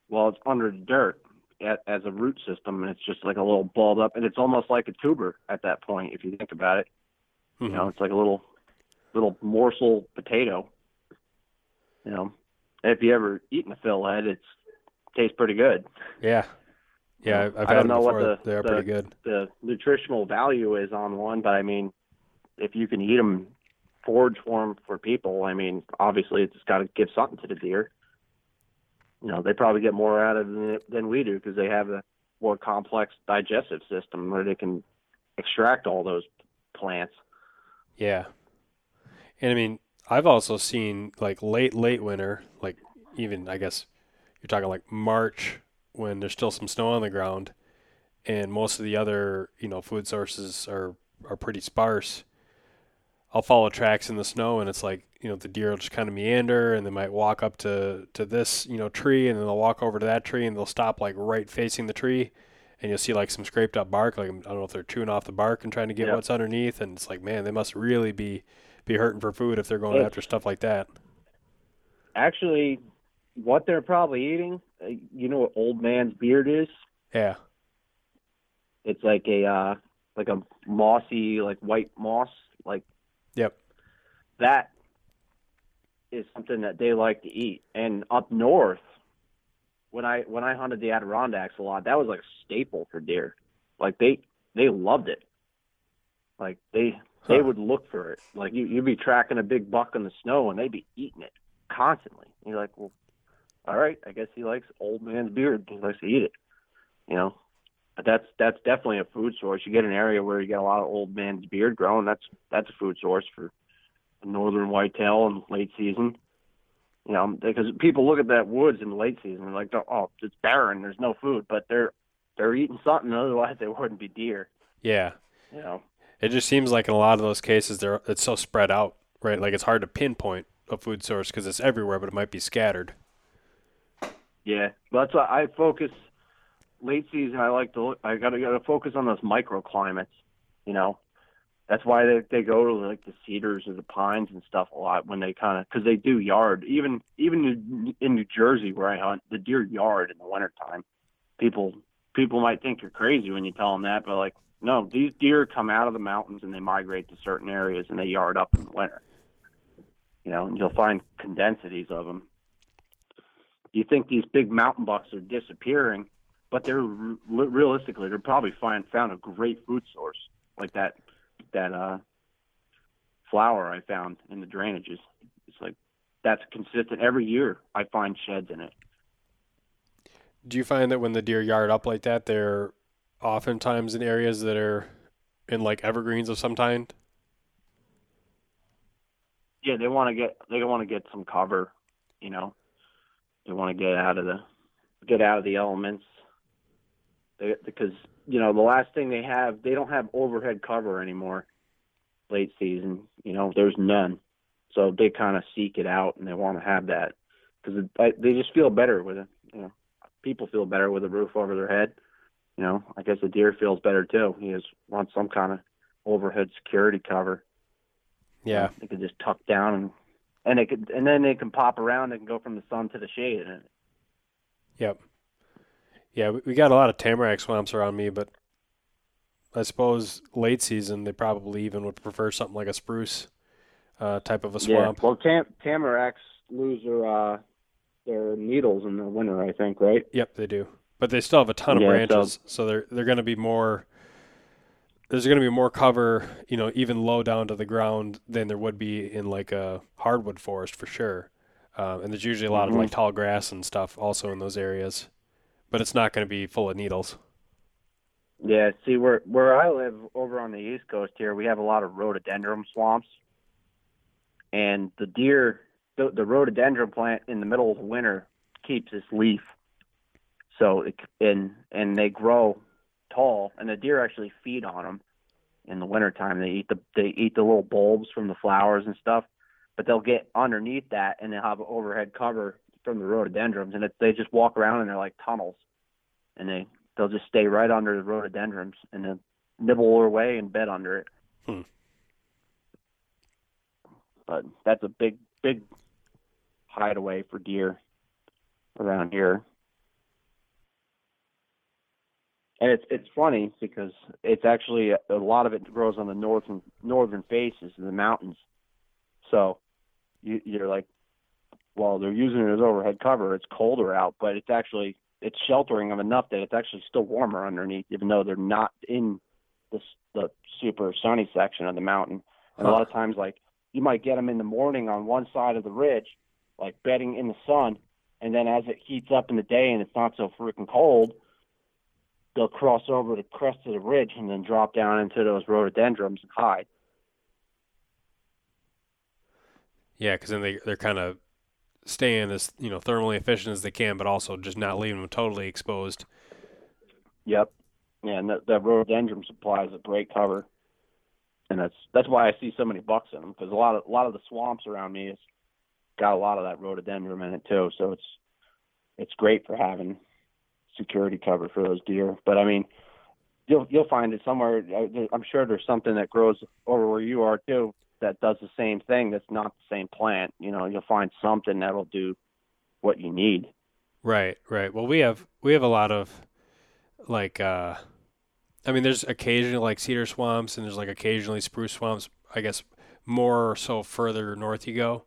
while it's under the dirt at, as a root system, and it's just like a little balled up, and it's almost like a tuber at that point if you think about it. Mm-hmm. You know, it's like a little little morsel potato. You know, if you ever eaten a fiddlehead, it's tastes pretty good. Yeah, yeah, I've, I don't them know what the- They're the- pretty good. The nutritional value is on one, but I mean, if you can eat them, forage for them for people, I mean, obviously it's got to give something to the deer. You know, they probably get more out of it than we do because they have a more complex digestive system where they can extract all those plants. Yeah. And I mean, I've also seen like late, late winter, like even, I guess you're talking like March when there's still some snow on the ground and most of the other, you know, food sources are, are pretty sparse. I'll follow tracks in the snow and it's like, you know, the deer will just kind of meander and they might walk up to, to this, you know, tree and then they'll walk over to that tree and they'll stop like right facing the tree and you'll see like some scraped up bark. Like, I don't know if they're chewing off the bark and trying to get Yep. what's underneath. And it's like, man, they must really be, be hurting for food if they're going after stuff like that. Actually, what they're probably eating, uh, you know what old man's beard is? Yeah. It's like a uh, like a mossy, like white moss, like Yep. that is something that they like to eat. And up north, when I when I hunted the Adirondacks a lot, that was like a staple for deer. Like they they loved it. Like they they Huh. would look for it. Like you you'd be tracking a big buck in the snow and they'd be eating it constantly. And you're like, well, all right, I guess he likes old man's beard. He likes to eat it. You know. But that's that's definitely a food source. You get an area where you get a lot of old man's beard growing. That's that's a food source for northern whitetail in late season. You know, because people look at that woods in the late season and like, oh, it's barren. There's no food, but they're they're eating something. Otherwise, they wouldn't be deer. Yeah. You know. It just seems like in a lot of those cases, they're, it's so spread out, right? Like it's hard to pinpoint a food source because it's everywhere, but it might be scattered. Yeah, but that's why I focus late season. I like to. I gotta gotta focus on those microclimates. You know, that's why they they go to like the cedars or the pines and stuff a lot when they kind of because they do yard. Even even in- in New Jersey where I hunt, the deer yard in the wintertime. People people might think you're crazy when you tell them that, but like no, these deer come out of the mountains and they migrate to certain areas and they yard up in the winter. You know, and you'll find condensities of them you think these big mountain bucks are disappearing, but they're re- realistically they're probably find found a great food source like that that uh flower I found in the drainages. It's like that's consistent every year. I find sheds in it. Do you find that when the deer yard up like that, they're oftentimes in areas that are in like evergreens of some kind? Yeah, they want to get they want to get some cover, you know. They want to get out of the get out of the elements. They, because you know the last thing they have, they don't have overhead cover anymore. Late season, you know, there's none, so they kind of seek it out and they want to have that because they just feel better with it. You know, people feel better with a roof over their head. You know, I guess the deer feels better too. He just wants some kind of overhead security cover. Yeah. They could just tuck down and and they could and then they can pop around. and go from the sun to the shade. Yep. Yeah, we- got a lot of tamarack swamps around me, but I suppose late season they probably even would prefer something like a spruce uh, type of a swamp. Yeah. Well, tam- tamaracks lose their uh, their needles in the winter. I think, right? Yep, they do. But they still have a ton of Yeah, so- branches, so they're they're going to be more. There's going to be more cover, you know, even low down to the ground than there would be in like a hardwood forest for sure. Um, and there's usually a lot Mhm. of like tall grass and stuff also in those areas, but it's not going to be full of needles. Yeah. See, where where I live over on the east coast here, we have a lot of rhododendron swamps, and the deer, the, the rhododendron plant in the middle of the winter keeps its leaf. So it, and and they grow tall, and the deer actually feed on them in the wintertime. They eat the they eat the little bulbs from the flowers and stuff. but they'll get underneath that and they'll have overhead cover from the rhododendrons, and it, they just walk around and they're like tunnels, and they they'll just stay right under the rhododendrons and then nibble away and bed under it. Hmm. But that's a big big hideaway for deer around here. And it's it's funny because it's actually a, lot of it grows on the northern northern faces of the mountains. So you, you're like, well, they're using it as overhead cover. It's colder out, but it's actually it's sheltering them enough that it's actually still warmer underneath, even though they're not in the the super sunny section of the mountain. And huh. a lot of times, like you might get them in the morning on one side of the ridge, like bedding in the sun, and then as it heats up in the day and it's not so freaking cold, they'll cross over the crest of the ridge and then drop down into those rhododendrons and hide. Yeah, because then they they're kind of staying as you know thermally efficient as they can, but also just not leaving them totally exposed. Yep. Yeah, and that, that rhododendron supplies a great cover, and that's that's why I see so many bucks in them because a lot of a lot of the swamps around me has got a lot of that rhododendron in it too. So it's it's great for having security cover for those deer. But I mean, you'll you'll find it somewhere. Uh, I'm sure there's something that grows over where you are too that does the same thing. That's not the same plant. You know, you'll find something that'll do what you need. Right, right. Well, we have we have a lot of like uh I mean, there's occasionally like cedar swamps and there's like occasionally spruce swamps. I guess more or so further north you go.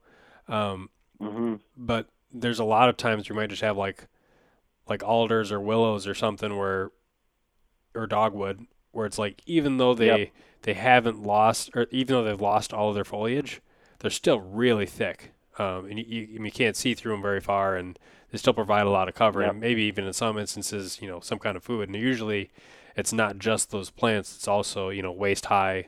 Um, mm-hmm. But there's a lot of times you might just have like like alders or willows or something where or dogwood where it's like even though they yep. they haven't lost or even though they've lost all of their foliage, they're still really thick. Um, and you, you, you, can't see through them very far, and they still provide a lot of cover, yep. and maybe even in some instances, you know, some kind of food. And usually, it's not just those plants; it's also you know waist high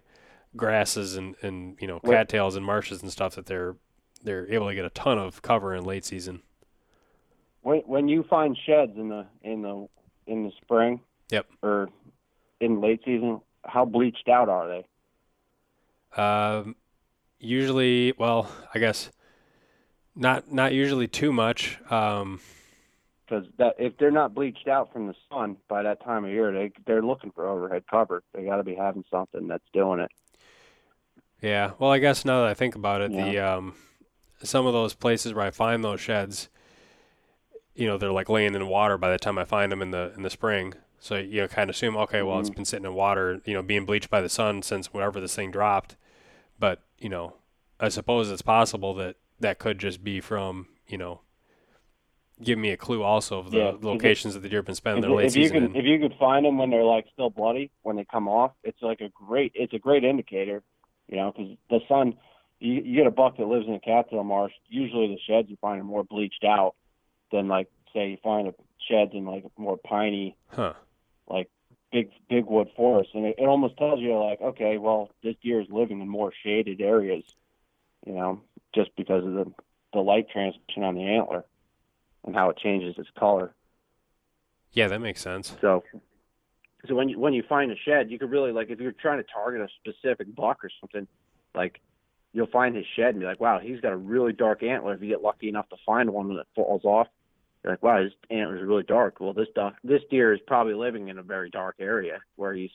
grasses and and you know cattails and marshes and stuff that they're they're able to get a ton of cover in late season. When when you find sheds in the in the in the spring, yep, or in late season, how bleached out are they? Um, usually, well, I guess not not usually too much. Um, because that if they're not bleached out from the sun by that time of year, they they're looking for overhead cover. They got to be having something that's doing it. Yeah, well, I guess now that I think about it, yeah. the um, some of those places where I find those sheds, you know, they're like laying in water by the time I find them in the in the spring. So you know, kind of assume, okay, well, mm-hmm. it's been sitting in water, you know, being bleached by the sun since whenever this thing dropped. But you know, I suppose it's possible that that could just be from you know, give me a clue also of the yeah, locations that the deer have been spending their late if season. You can, if you could find them when they're like still bloody when they come off, it's like a great it's a great indicator, you know, because the sun you, you get a buck that lives in a cattail marsh. Usually the sheds you find are more bleached out than like say you find a sheds in like more piney, huh. like big big wood forest, and it, it almost tells you like, okay, well this deer is living in more shaded areas, you know, just because of the the light transmission on the antler and how it changes its color. Yeah, that makes sense. So, so when you when you find a shed, you could really like if you're trying to target a specific buck or something, like you'll find his shed and be like, wow, he's got a really dark antler. If you get lucky enough to find one that falls off, you're like, wow, his antler is really dark. Well, this duck, this deer is probably living in a very dark area where he's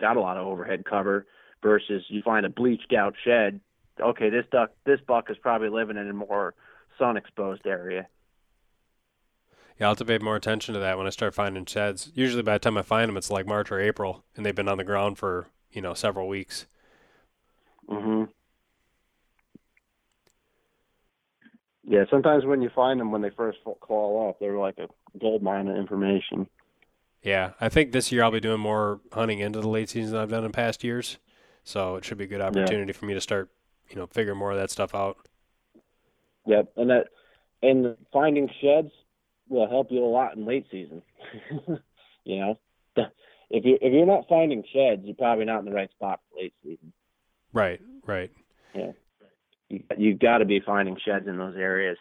got a lot of overhead cover. Versus you find a bleached out shed. Okay, this duck, this buck is probably living in a more sun exposed area. Yeah, I'll have to pay more attention to that when I start finding sheds. Usually, by the time I find them, it's like March or April, and they've been on the ground for you know several weeks. Mhm. Yeah, sometimes when you find them when they first fall off, they're like a gold mine of information. Yeah, I think this year I'll be doing more hunting into the late season than I've done in past years, so it should be a good opportunity yeah. for me to start, you know, figure more of that stuff out. Yep, and that and finding sheds will help you a lot in late season. you know, if you if you're not finding sheds, you're probably not in the right spot for late season. Right, right. Yeah you you've got to be finding sheds in those areas.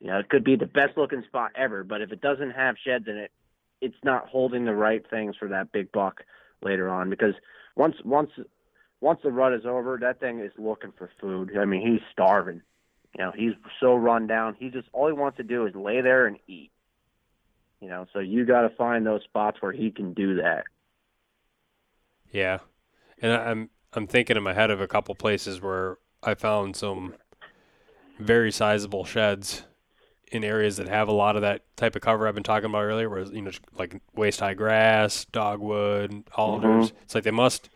You know, it could be the best looking spot ever, but if it doesn't have sheds in it, it's not holding the right things for that big buck later on. Because once once once the rut is over, that thing is looking for food. I mean, he's starving. You know, he's so run down. He just all he wants to do is lay there and eat. You know, so you got to find those spots where he can do that. Yeah, and I'm I'm thinking in my head of a couple places where I found some very sizable sheds in areas that have a lot of that type of cover I've been talking about earlier, where you know like waist high grass, dogwood, alders. Mm-hmm. It's like they must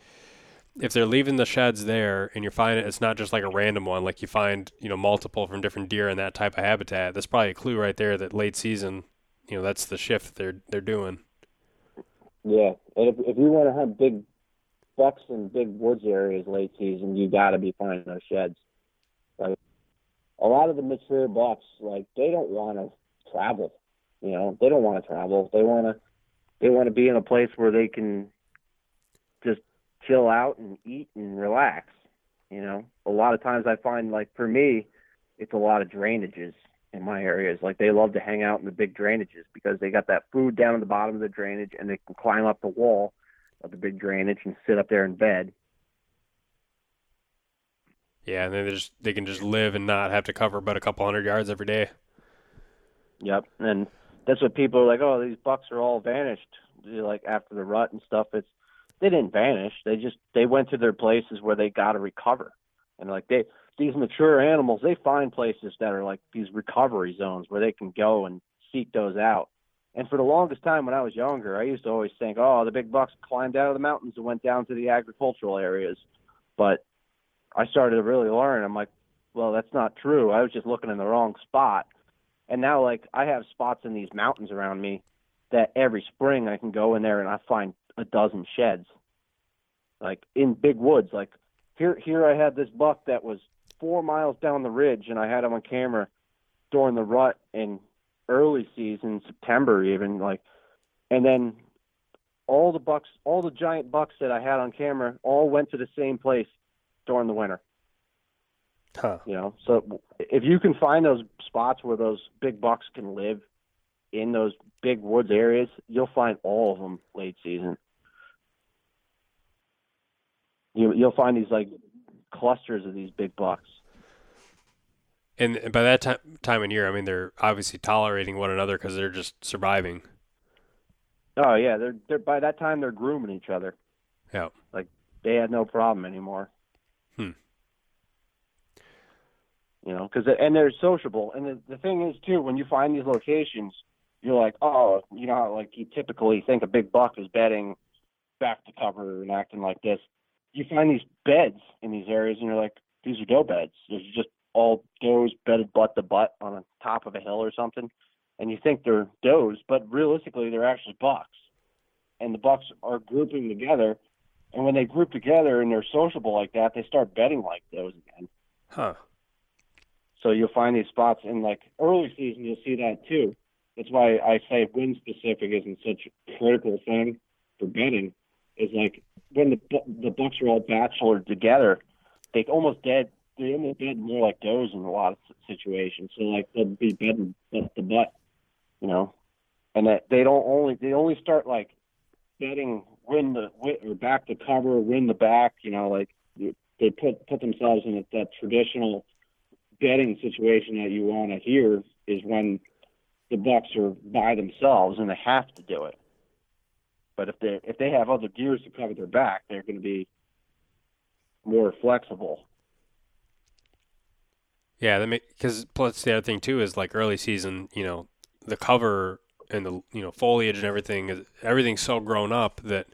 if they're leaving the sheds there and you're finding it's not just like a random one, like you find you know multiple from different deer in that type of habitat. That's probably a clue right there that late season, you know, that's the shift they're they're doing. Yeah, and if if you want to have big bucks in big woods areas late season, you got to be finding those sheds. Like a lot of the mature bucks, like they don't want to travel. You know, they don't want to travel. They want to they want to be in a place where they can just chill out and eat and relax. You know, a lot of times I find like for me, it's a lot of drainages in my areas. Like they love to hang out in the big drainages because they got that food down at the bottom of the drainage and they can climb up the wall of the big drainage and sit up there in bed. Yeah, and then they just they can just live and not have to cover but a couple hundred yards every day. Yep, and that's what people are like. Oh, these bucks are all vanished. Like after the rut and stuff. It's they didn't vanish. They just they went to their places where they got to recover, and like they these mature animals, they find places that are like these recovery zones where they can go and seek those out. And for the longest time when I was younger, I used to always think, oh, the big bucks climbed out of the mountains and went down to the agricultural areas. But I started to really learn. I'm like, well, that's not true. I was just looking in the wrong spot. And now, like, I have spots in these mountains around me that every spring I can go in there and I find a dozen sheds, like in big woods. Like here, here I had this buck that was four miles down the ridge, and I had him on camera during the rut in early season, September even. Like, and then all the bucks, all the giant bucks that I had on camera, all went to the same place during the winter. Huh. You know, so if you can find those spots where those big bucks can live in those big woods areas, you'll find all of them late season. You you'll find these like clusters of these big bucks. And by that time time in year, I mean they're obviously tolerating one another because they're just surviving. Oh yeah, they're they're by that time they're grooming each other. Yeah, like they had no problem anymore. Hmm. You know, because and they're sociable, and the the thing is too, when you find these locations, you're like, oh, you know, how, like you typically think a big buck is bedding back to cover and acting like this. You find these beds in these areas, and you're like, these are doe beds. There's just all does bedded butt to butt on the top of a hill or something, and you think they're does, but realistically they're actually bucks. And the bucks are grouping together, and when they group together and they're sociable like that, they start bedding like those again. Huh. So you'll find these spots in like early season. You'll see that too. That's why I say wind specific isn't such a critical thing for bedding. Is like when the the bucks are all bachelor together, they almost dead they almost bed more like does in a lot of situations. So like they'll be bedding butt the butt, you know, and that they don't only they only start like bedding win the or back to cover, win the back, you know, like they put put themselves in a, that traditional bedding situation that you want to hear is when the bucks are by themselves and they have to do it. But if they if they have other gears to cover their back, they're going to be more flexible. Yeah, that because plus the other thing too is like early season, you know, the cover and the you know foliage and everything is everything's so grown up that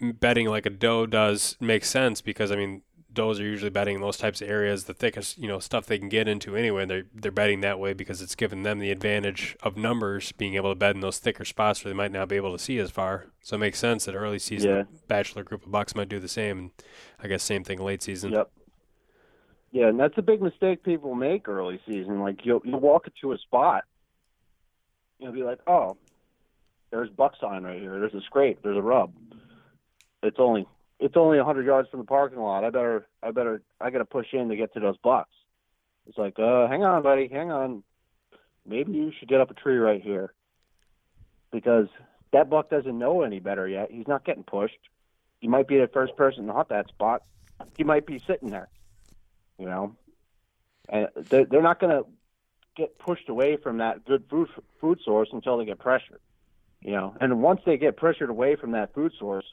bedding like a doe does make sense because I mean does are usually bedding in those types of areas, the thickest you know stuff they can get into anyway. They're they're bedding that way because it's given them the advantage of numbers, being able to bed in those thicker spots where they might not be able to see as far. So it makes sense that early season yeah. bachelor group of bucks might do the same. And I guess same thing late season. Yep. Yeah, and that's a big mistake people make early season. Like you'll you'll walk into a spot, you'll be like, oh, there's buck sign right here. There's a scrape. There's a rub. It's only it's only a hundred yards from the parking lot. I better I better I gotta push in to get to those bucks. It's like, uh, hang on, buddy, hang on. Maybe you should get up a tree right here because that buck doesn't know any better yet. He's not getting pushed. you might be the first person to hunt that spot. He might be sitting there, you know, and they're, they're not going to get pushed away from that good food food source until they get pressured, you know. And once they get pressured away from that food source,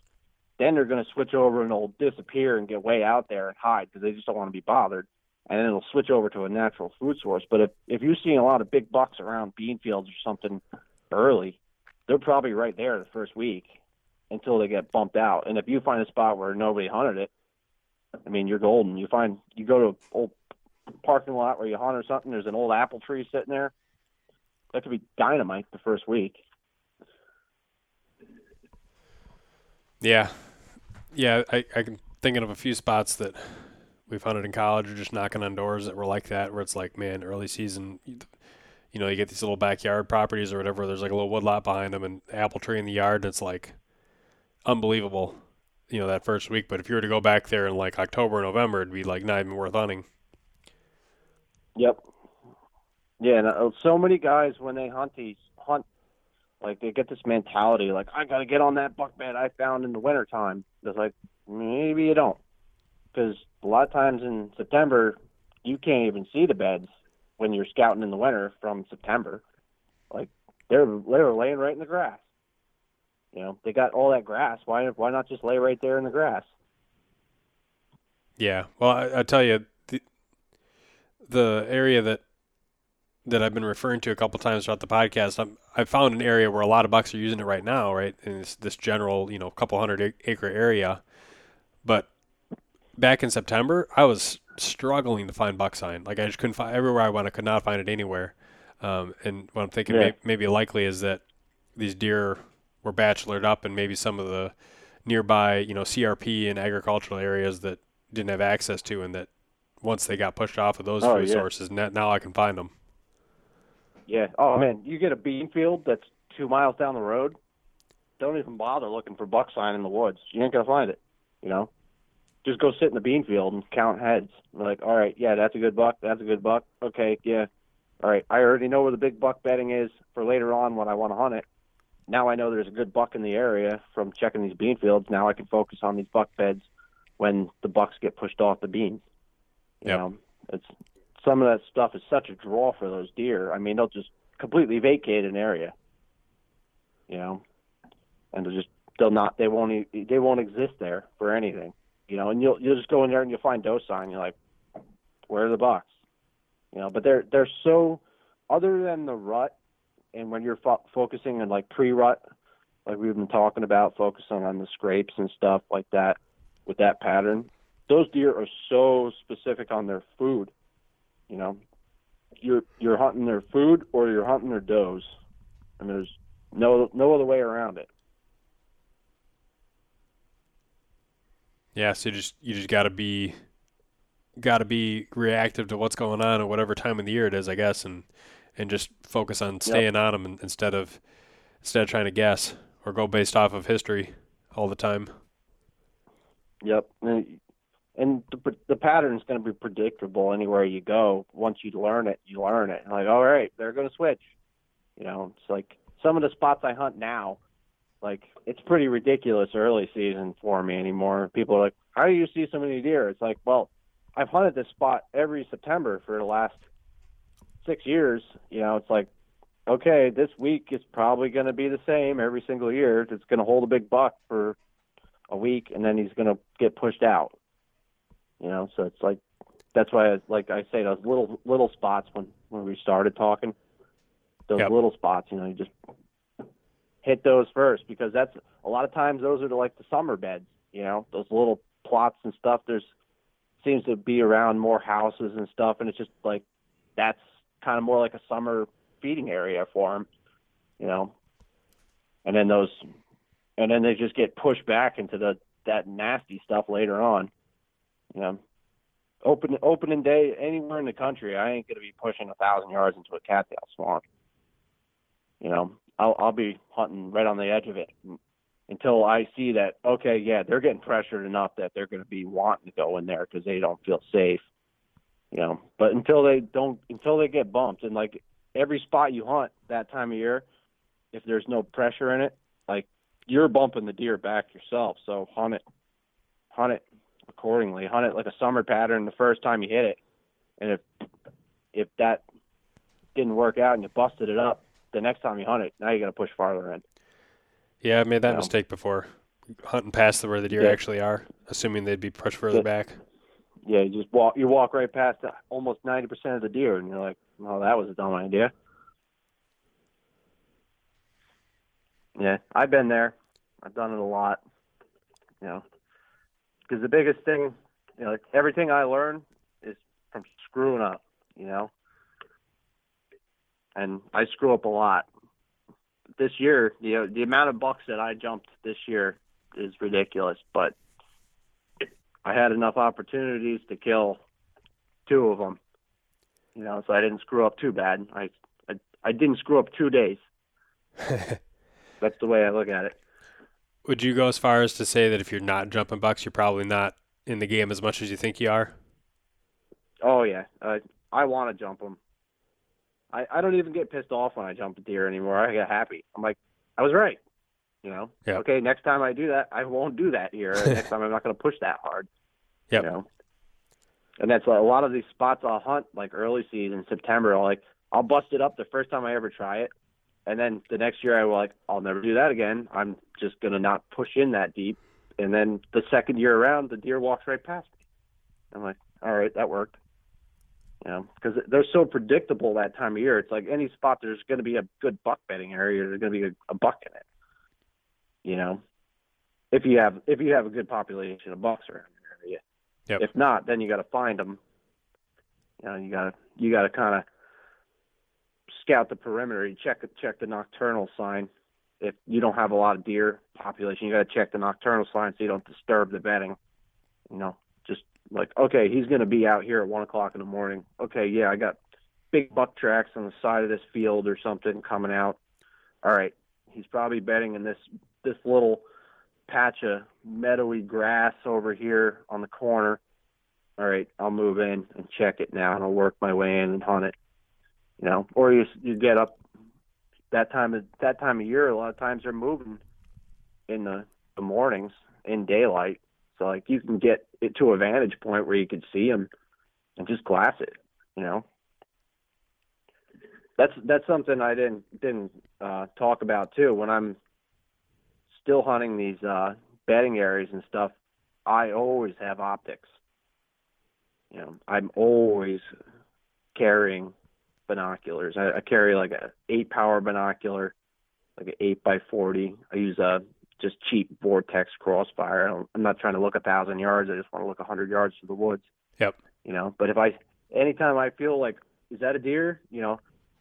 then they're going to switch over and they'll disappear and get way out there and hide because they just don't want to be bothered. And then it'll switch over to a natural food source. But if if you're seeing a lot of big bucks around bean fields or something early, they're probably right there the first week until they get bumped out. And if you find a spot where nobody hunted it, I mean, you're golden. You find you go to an old parking lot where you hunt or something. There's an old apple tree sitting there. That could be dynamite the first week. Yeah, yeah. I I can thinking of a few spots that we've hunted in college or just knocking on doors that were like that, where it's like, man, early season. You know, you get these little backyard properties or whatever. There's like a little woodlot behind them and apple tree in the yard. And it's like unbelievable, you know, that first week. But if you were to go back there in like October, November, it'd be like not even worth hunting. Yep. Yeah, and uh, so many guys when they hunt these hunt, like they get this mentality, like I got to get on that buck bed I found in the wintertime. It's like maybe you don't, because a lot of times in September you can't even see the beds when you're scouting in the winter from September. Like they're they're laying right in the grass. You know, they got all that grass. Why why not just lay right there in the grass? Yeah. Well, I, I tell you, the, the area that that I've been referring to a couple times throughout the podcast, I'm, I found an area where a lot of bucks are using it right now, right? In this, this general, you know, couple hundred acre area. But back in September, I was struggling to find buck sign. Like I just couldn't find everywhere I went. I could not find it anywhere. Um, and what I'm thinking yeah. may, maybe likely is that these deer were bachelored up and maybe some of the nearby, you know, CRP and agricultural areas that didn't have access to, and that once they got pushed off of those oh, food yeah. sources, now I can find them. Yeah. Oh man, you get a bean field that's two miles down the road. Don't even bother looking for buck sign in the woods. You ain't gonna find it. You know, just go sit in the bean field and count heads. Like, all right, yeah, that's a good buck. That's a good buck. Okay, yeah. All right, I already know where the big buck bedding is for later on when I want to hunt it now I know there's a good buck in the area from checking these bean fields. Now I can focus on these buck beds when the bucks get pushed off the beans. You yep. know, it's some of that stuff is such a draw for those deer. I mean, they'll just completely vacate an area. You know, and they'll just they'll not they won't they won't exist there for anything. You know, and you'll you'll just go in there and you'll find doe sign. You're like, where are the bucks? You know, but they're they're so other than the rut and when you're fo- focusing on like pre-rut, like we've been talking about, focusing on the scrapes and stuff like that with that pattern, those deer are so specific on their food. You know, you're you're hunting their food or you're hunting their does, and there's no no other way around it. Yeah, so you just you just got to be got to be reactive to what's going on at whatever time of the year it is, I guess, and and just focus on staying yep. on them instead of instead of trying to guess or go based off of history all the time. Yep, and, and the the pattern is going to be predictable anywhere you go. Once you learn it, you learn it. Like, all right, they're going to switch. You know, it's like some of the spots I hunt now. Like, it's pretty ridiculous early season for me anymore. People are like, "How do you see so many deer?" It's like, well, I've hunted this spot every September for the last six years, you know, it's like, okay, this week is probably going to be the same every single year. It's going to hold a big buck for a week, and then he's going to get pushed out. You know, so it's like that's why, I, like I say, those little little spots when when we started talking, those yep. little spots, you know, you just hit those first because that's a lot of times those are the, like the summer beds. You know, those little plots and stuff. There's seems to be around more houses and stuff, and it's just like that's kind of more like a summer feeding area for them, you know. And then those, and then they just get pushed back into the that nasty stuff later on, you know. Open opening day anywhere in the country, I ain't gonna be pushing a thousand yards into a cattail swamp. You know, I'll I'll be hunting right on the edge of it until I see that okay, yeah, they're getting pressured enough that they're going to be wanting to go in there because they don't feel safe you know. But until they don't, until they get bumped, and like every spot you hunt that time of year, if there's no pressure in it, like you're bumping the deer back yourself. So hunt it, hunt it accordingly. Hunt it like a summer pattern the first time you hit it, and if if that didn't work out and you busted it up, the next time you hunt it, now you got to push farther in. Yeah, I made that mistake before. Hunting past the where the deer Yeah. actually are, assuming they'd be pushed further Yeah. back. Yeah, you just walk you walk right past almost ninety percent of the deer, and you're like, "Oh, that was a dumb idea." Yeah, I've been there. I've done it a lot. You know, because the biggest thing, you know, everything I learn is from screwing up. You know, and I screw up a lot. This year, you know, the amount of bucks that I jumped this year is ridiculous, but I had enough opportunities to kill two of them. You know, so I didn't screw up too bad. I I, I didn't screw up two days. That's the way I look at it. Would you go as far as to say that if you're not jumping bucks, you're probably not in the game as much as you think you are? Oh yeah, uh, I want to jump them. I I don't even get pissed off when I jump a deer anymore. I get happy. I'm like, I was right. You know. Yeah. Okay, next time I do that, I won't do that here. next time I'm not going to push that hard. Yep. You know. And that's a lot of these spots I'll hunt like early season September. I'll like I'll bust it up the first time I ever try it, and then the next year I will like I'll never do that again. I'm just gonna not push in that deep. And then the second year around, the deer walks right past me. I'm like, all right, that worked. You know, because they're so predictable that time of year. It's like any spot there's going to be a good buck bedding area. There's going to be a, a buck in it. You know, if you have if you have a good population of bucks around your area. Yep. If not, then you got to find them. You know, you got to you got to kind of scout the perimeter. You check check the nocturnal sign. If you don't have a lot of deer population, you got to check the nocturnal sign so you don't disturb the bedding. You know, just like okay, he's going to be out here at one o'clock in the morning. Okay, yeah, I got big buck tracks on the side of this field or something coming out. All right, he's probably bedding in this this little patch of meadowy grass over here on the corner. All right, I'll move in and check it now, and I'll work my way in and hunt it. You know, or you you get up that time of that time of year. A lot of times they're moving in the, the mornings in daylight, so like you can get it to a vantage point where you can see them and just glass it. You know, that's that's something I didn't didn't uh, talk about too. When I'm still hunting these uh, bedding areas and stuff, I always have optics. You know, I'm always carrying binoculars. I, I carry like a eight power binocular, like an eight by forty. I use a just cheap Vortex crossfire. I don't, I'm not trying to look a thousand yards. I just want to look a hundred yards to the woods. Yep. You know, but if I anytime I feel like is that a deer? You know,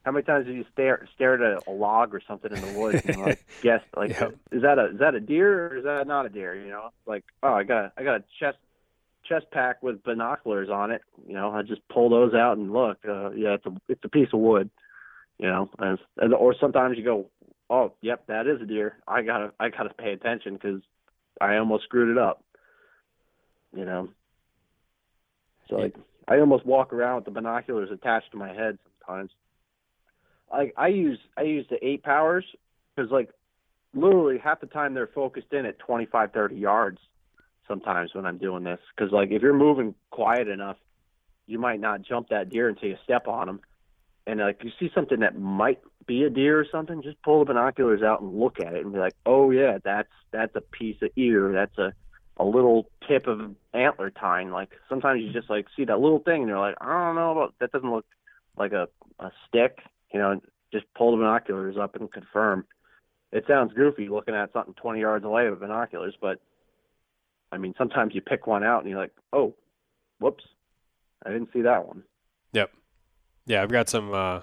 how many times have you stare stared at a log or something in the woods and like guessed like Yep. is that a is that a deer or is that not a deer? You know, like oh I got I got a chest chest pack with binoculars on it. You know, I just pull those out and look. Uh, yeah, it's a it's a piece of wood. You know, and, and or sometimes you go, oh, yep, that is a deer. I gotta I gotta pay attention because I almost screwed it up. You know, so like I almost walk around with the binoculars attached to my head sometimes. Like I use I use the eight powers because like literally half the time they're focused in at 25, 30 yards sometimes when I'm doing this. Because like if you're moving quiet enough, you might not jump that deer until you step on them. And like you see something that might be a deer or something, just pull the binoculars out and look at it and be like, oh yeah, that's that's a piece of ear. That's a a little tip of antler tine. Like sometimes you just like see that little thing and you're like, I don't know about that. Doesn't look like a a stick. You know, just pull the binoculars up and confirm. It sounds goofy looking at something 20 yards away with binoculars, but I mean, sometimes you pick one out and you're like, oh, whoops, I didn't see that one. Yep. Yeah, I've got some uh,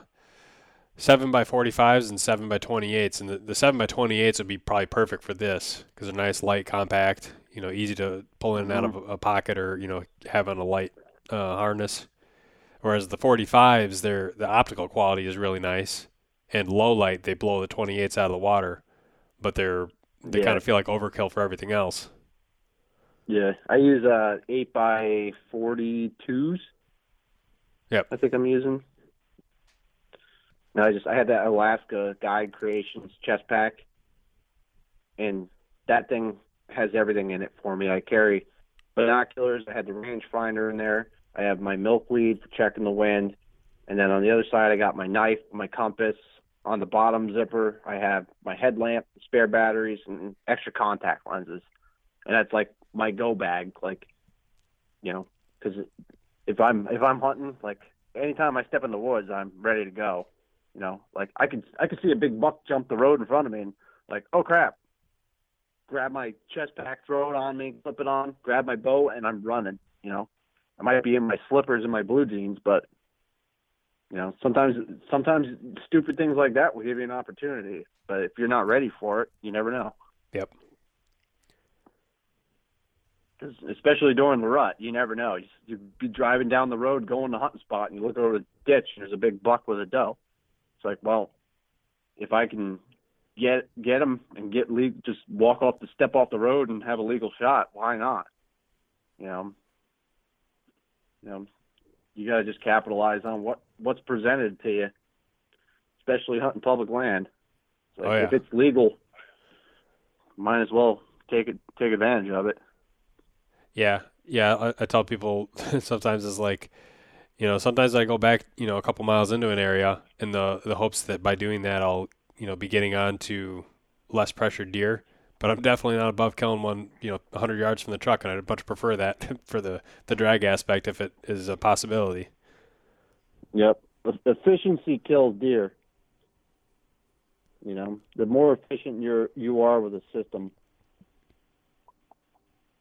seven by forty fives and seven by twenty eights, and the, the seven by twenty eights would be probably perfect for this because they're nice, light, compact. You know, easy to pull in and out of a, a pocket or you know have on a light uh, harness. Whereas the forty fives, their the optical quality is really nice, and low light they blow the twenty eights out of the water, but they're they Yeah. kind of feel like overkill for everything else. Yeah, I use uh eight by forty twos. Yep. I think I'm using. No, I just I had that Alaska Guide Creations chest pack, and that thing has everything in it for me. I carry binoculars. I had the rangefinder in there. I have my milkweed for checking the wind, and then on the other side, I got my knife, my compass. On the bottom zipper, I have my headlamp, spare batteries, and extra contact lenses. And that's like my go bag, like you know, because if I'm if I'm hunting, like anytime I step in the woods, I'm ready to go. You know, like I could I could see a big buck jump the road in front of me, and like, oh crap, grab my chest pack, throw it on me, flip it on, grab my bow, and I'm running. You know, I might be in my slippers and my blue jeans, but you know, sometimes sometimes stupid things like that will give you an opportunity. But if you're not ready for it, you never know. Yep. Especially during the rut, you never know. You, you'd be driving down the road, going to hunting spot, and you look over the ditch, and there's a big buck with a doe. It's like, well, if I can get get him and get legal, just walk off the step off the road and have a legal shot. Why not? You know, you know, you got to just capitalize on what what's presented to you, especially hunting public land. So Oh, yeah. If it's legal, might as well take it take advantage of it. Yeah, yeah. I, I tell people sometimes it's like, you know, sometimes I go back, you know, a couple miles into an area in the the hopes that by doing that I'll, you know, be getting on to less pressured deer. But I'm definitely not above killing one, you know, 100 yards from the truck, and I'd much prefer that for the the drag aspect if it is a possibility. Yep. Efficiency kills deer. You know, the more efficient you're you are with a system,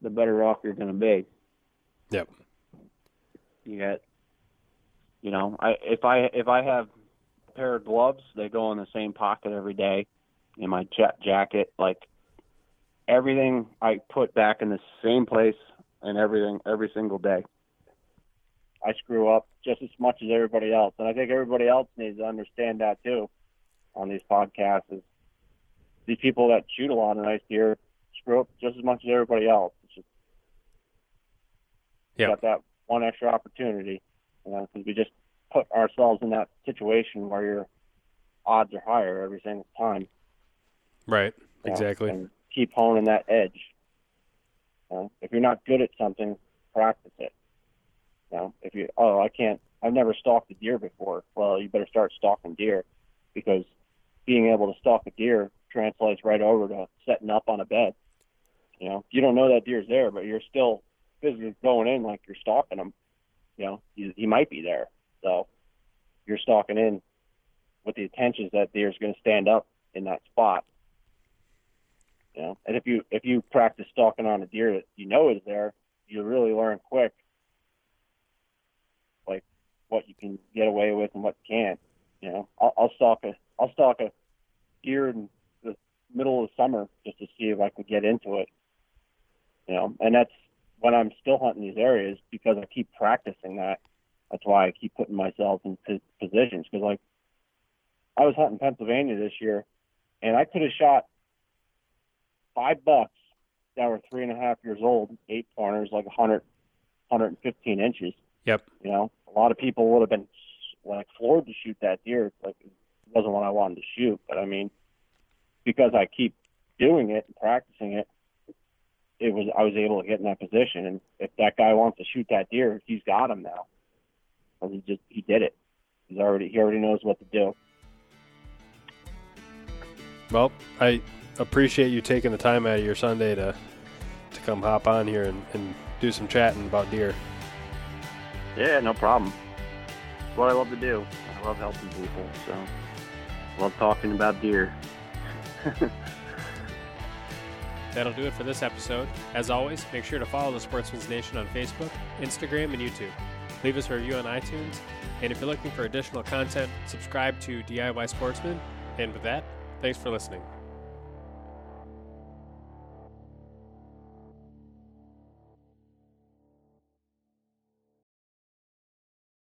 the better off you're going to be. Yep. You got, you know, I if I if I have a pair of gloves, they go in the same pocket every day. In my ja- jacket, like everything I put back in the same place and everything every single day. I screw up just as much as everybody else, and I think everybody else needs to understand that too. On these podcasts, is these people that shoot a lot of nice deer screw up just as much as everybody else. It's just Yeah. got that one extra opportunity, you know, because we just put ourselves in that situation where your odds are higher every single time. Right. Exactly. and keep honing that edge. You know, if you're not good at something, practice it. You know, if you oh I can't I've never stalked a deer before. Well, you better start stalking deer because being able to stalk a deer translates right over to setting up on a bed. You know, you don't know that deer's there, but you're still physically going in like you're stalking him. You know, he, he might be there, so you're stalking in with the intentions that deer's going to stand up in that spot. You know, and if you if you practice stalking on a deer that you know is there, you really learn quick, like what you can get away with and what you can't. You know, I'll, I'll stalk a I'll stalk a deer in the middle of summer just to see if I can get into it. You know, and that's when I'm still hunting these areas because I keep practicing that. That's why I keep putting myself in p- positions because like I was hunting Pennsylvania this year, and I could have shot five bucks that were three and a half years old, eight pointers, like 100, 115 inches. Yep. You know, a lot of people would have been like floored to shoot that deer. It's like it wasn't what I wanted to shoot, but I mean, because I keep doing it and practicing it, it was I was able to get in that position. And if that guy wants to shoot that deer, he's got him now. And he just he did it. He's already he already knows what to do. Well, I appreciate you taking the time out of your Sunday to to come hop on here and, and do some chatting about deer. Yeah, no problem. It's what I love to do. I love helping people, so love talking about deer. That'll do it for this episode. As always, make sure to follow the Sportsmen's Nation on Facebook, Instagram, and YouTube. Leave us a review on iTunes. And if you're looking for additional content, subscribe to DIY Sportsman. And with that, thanks for listening.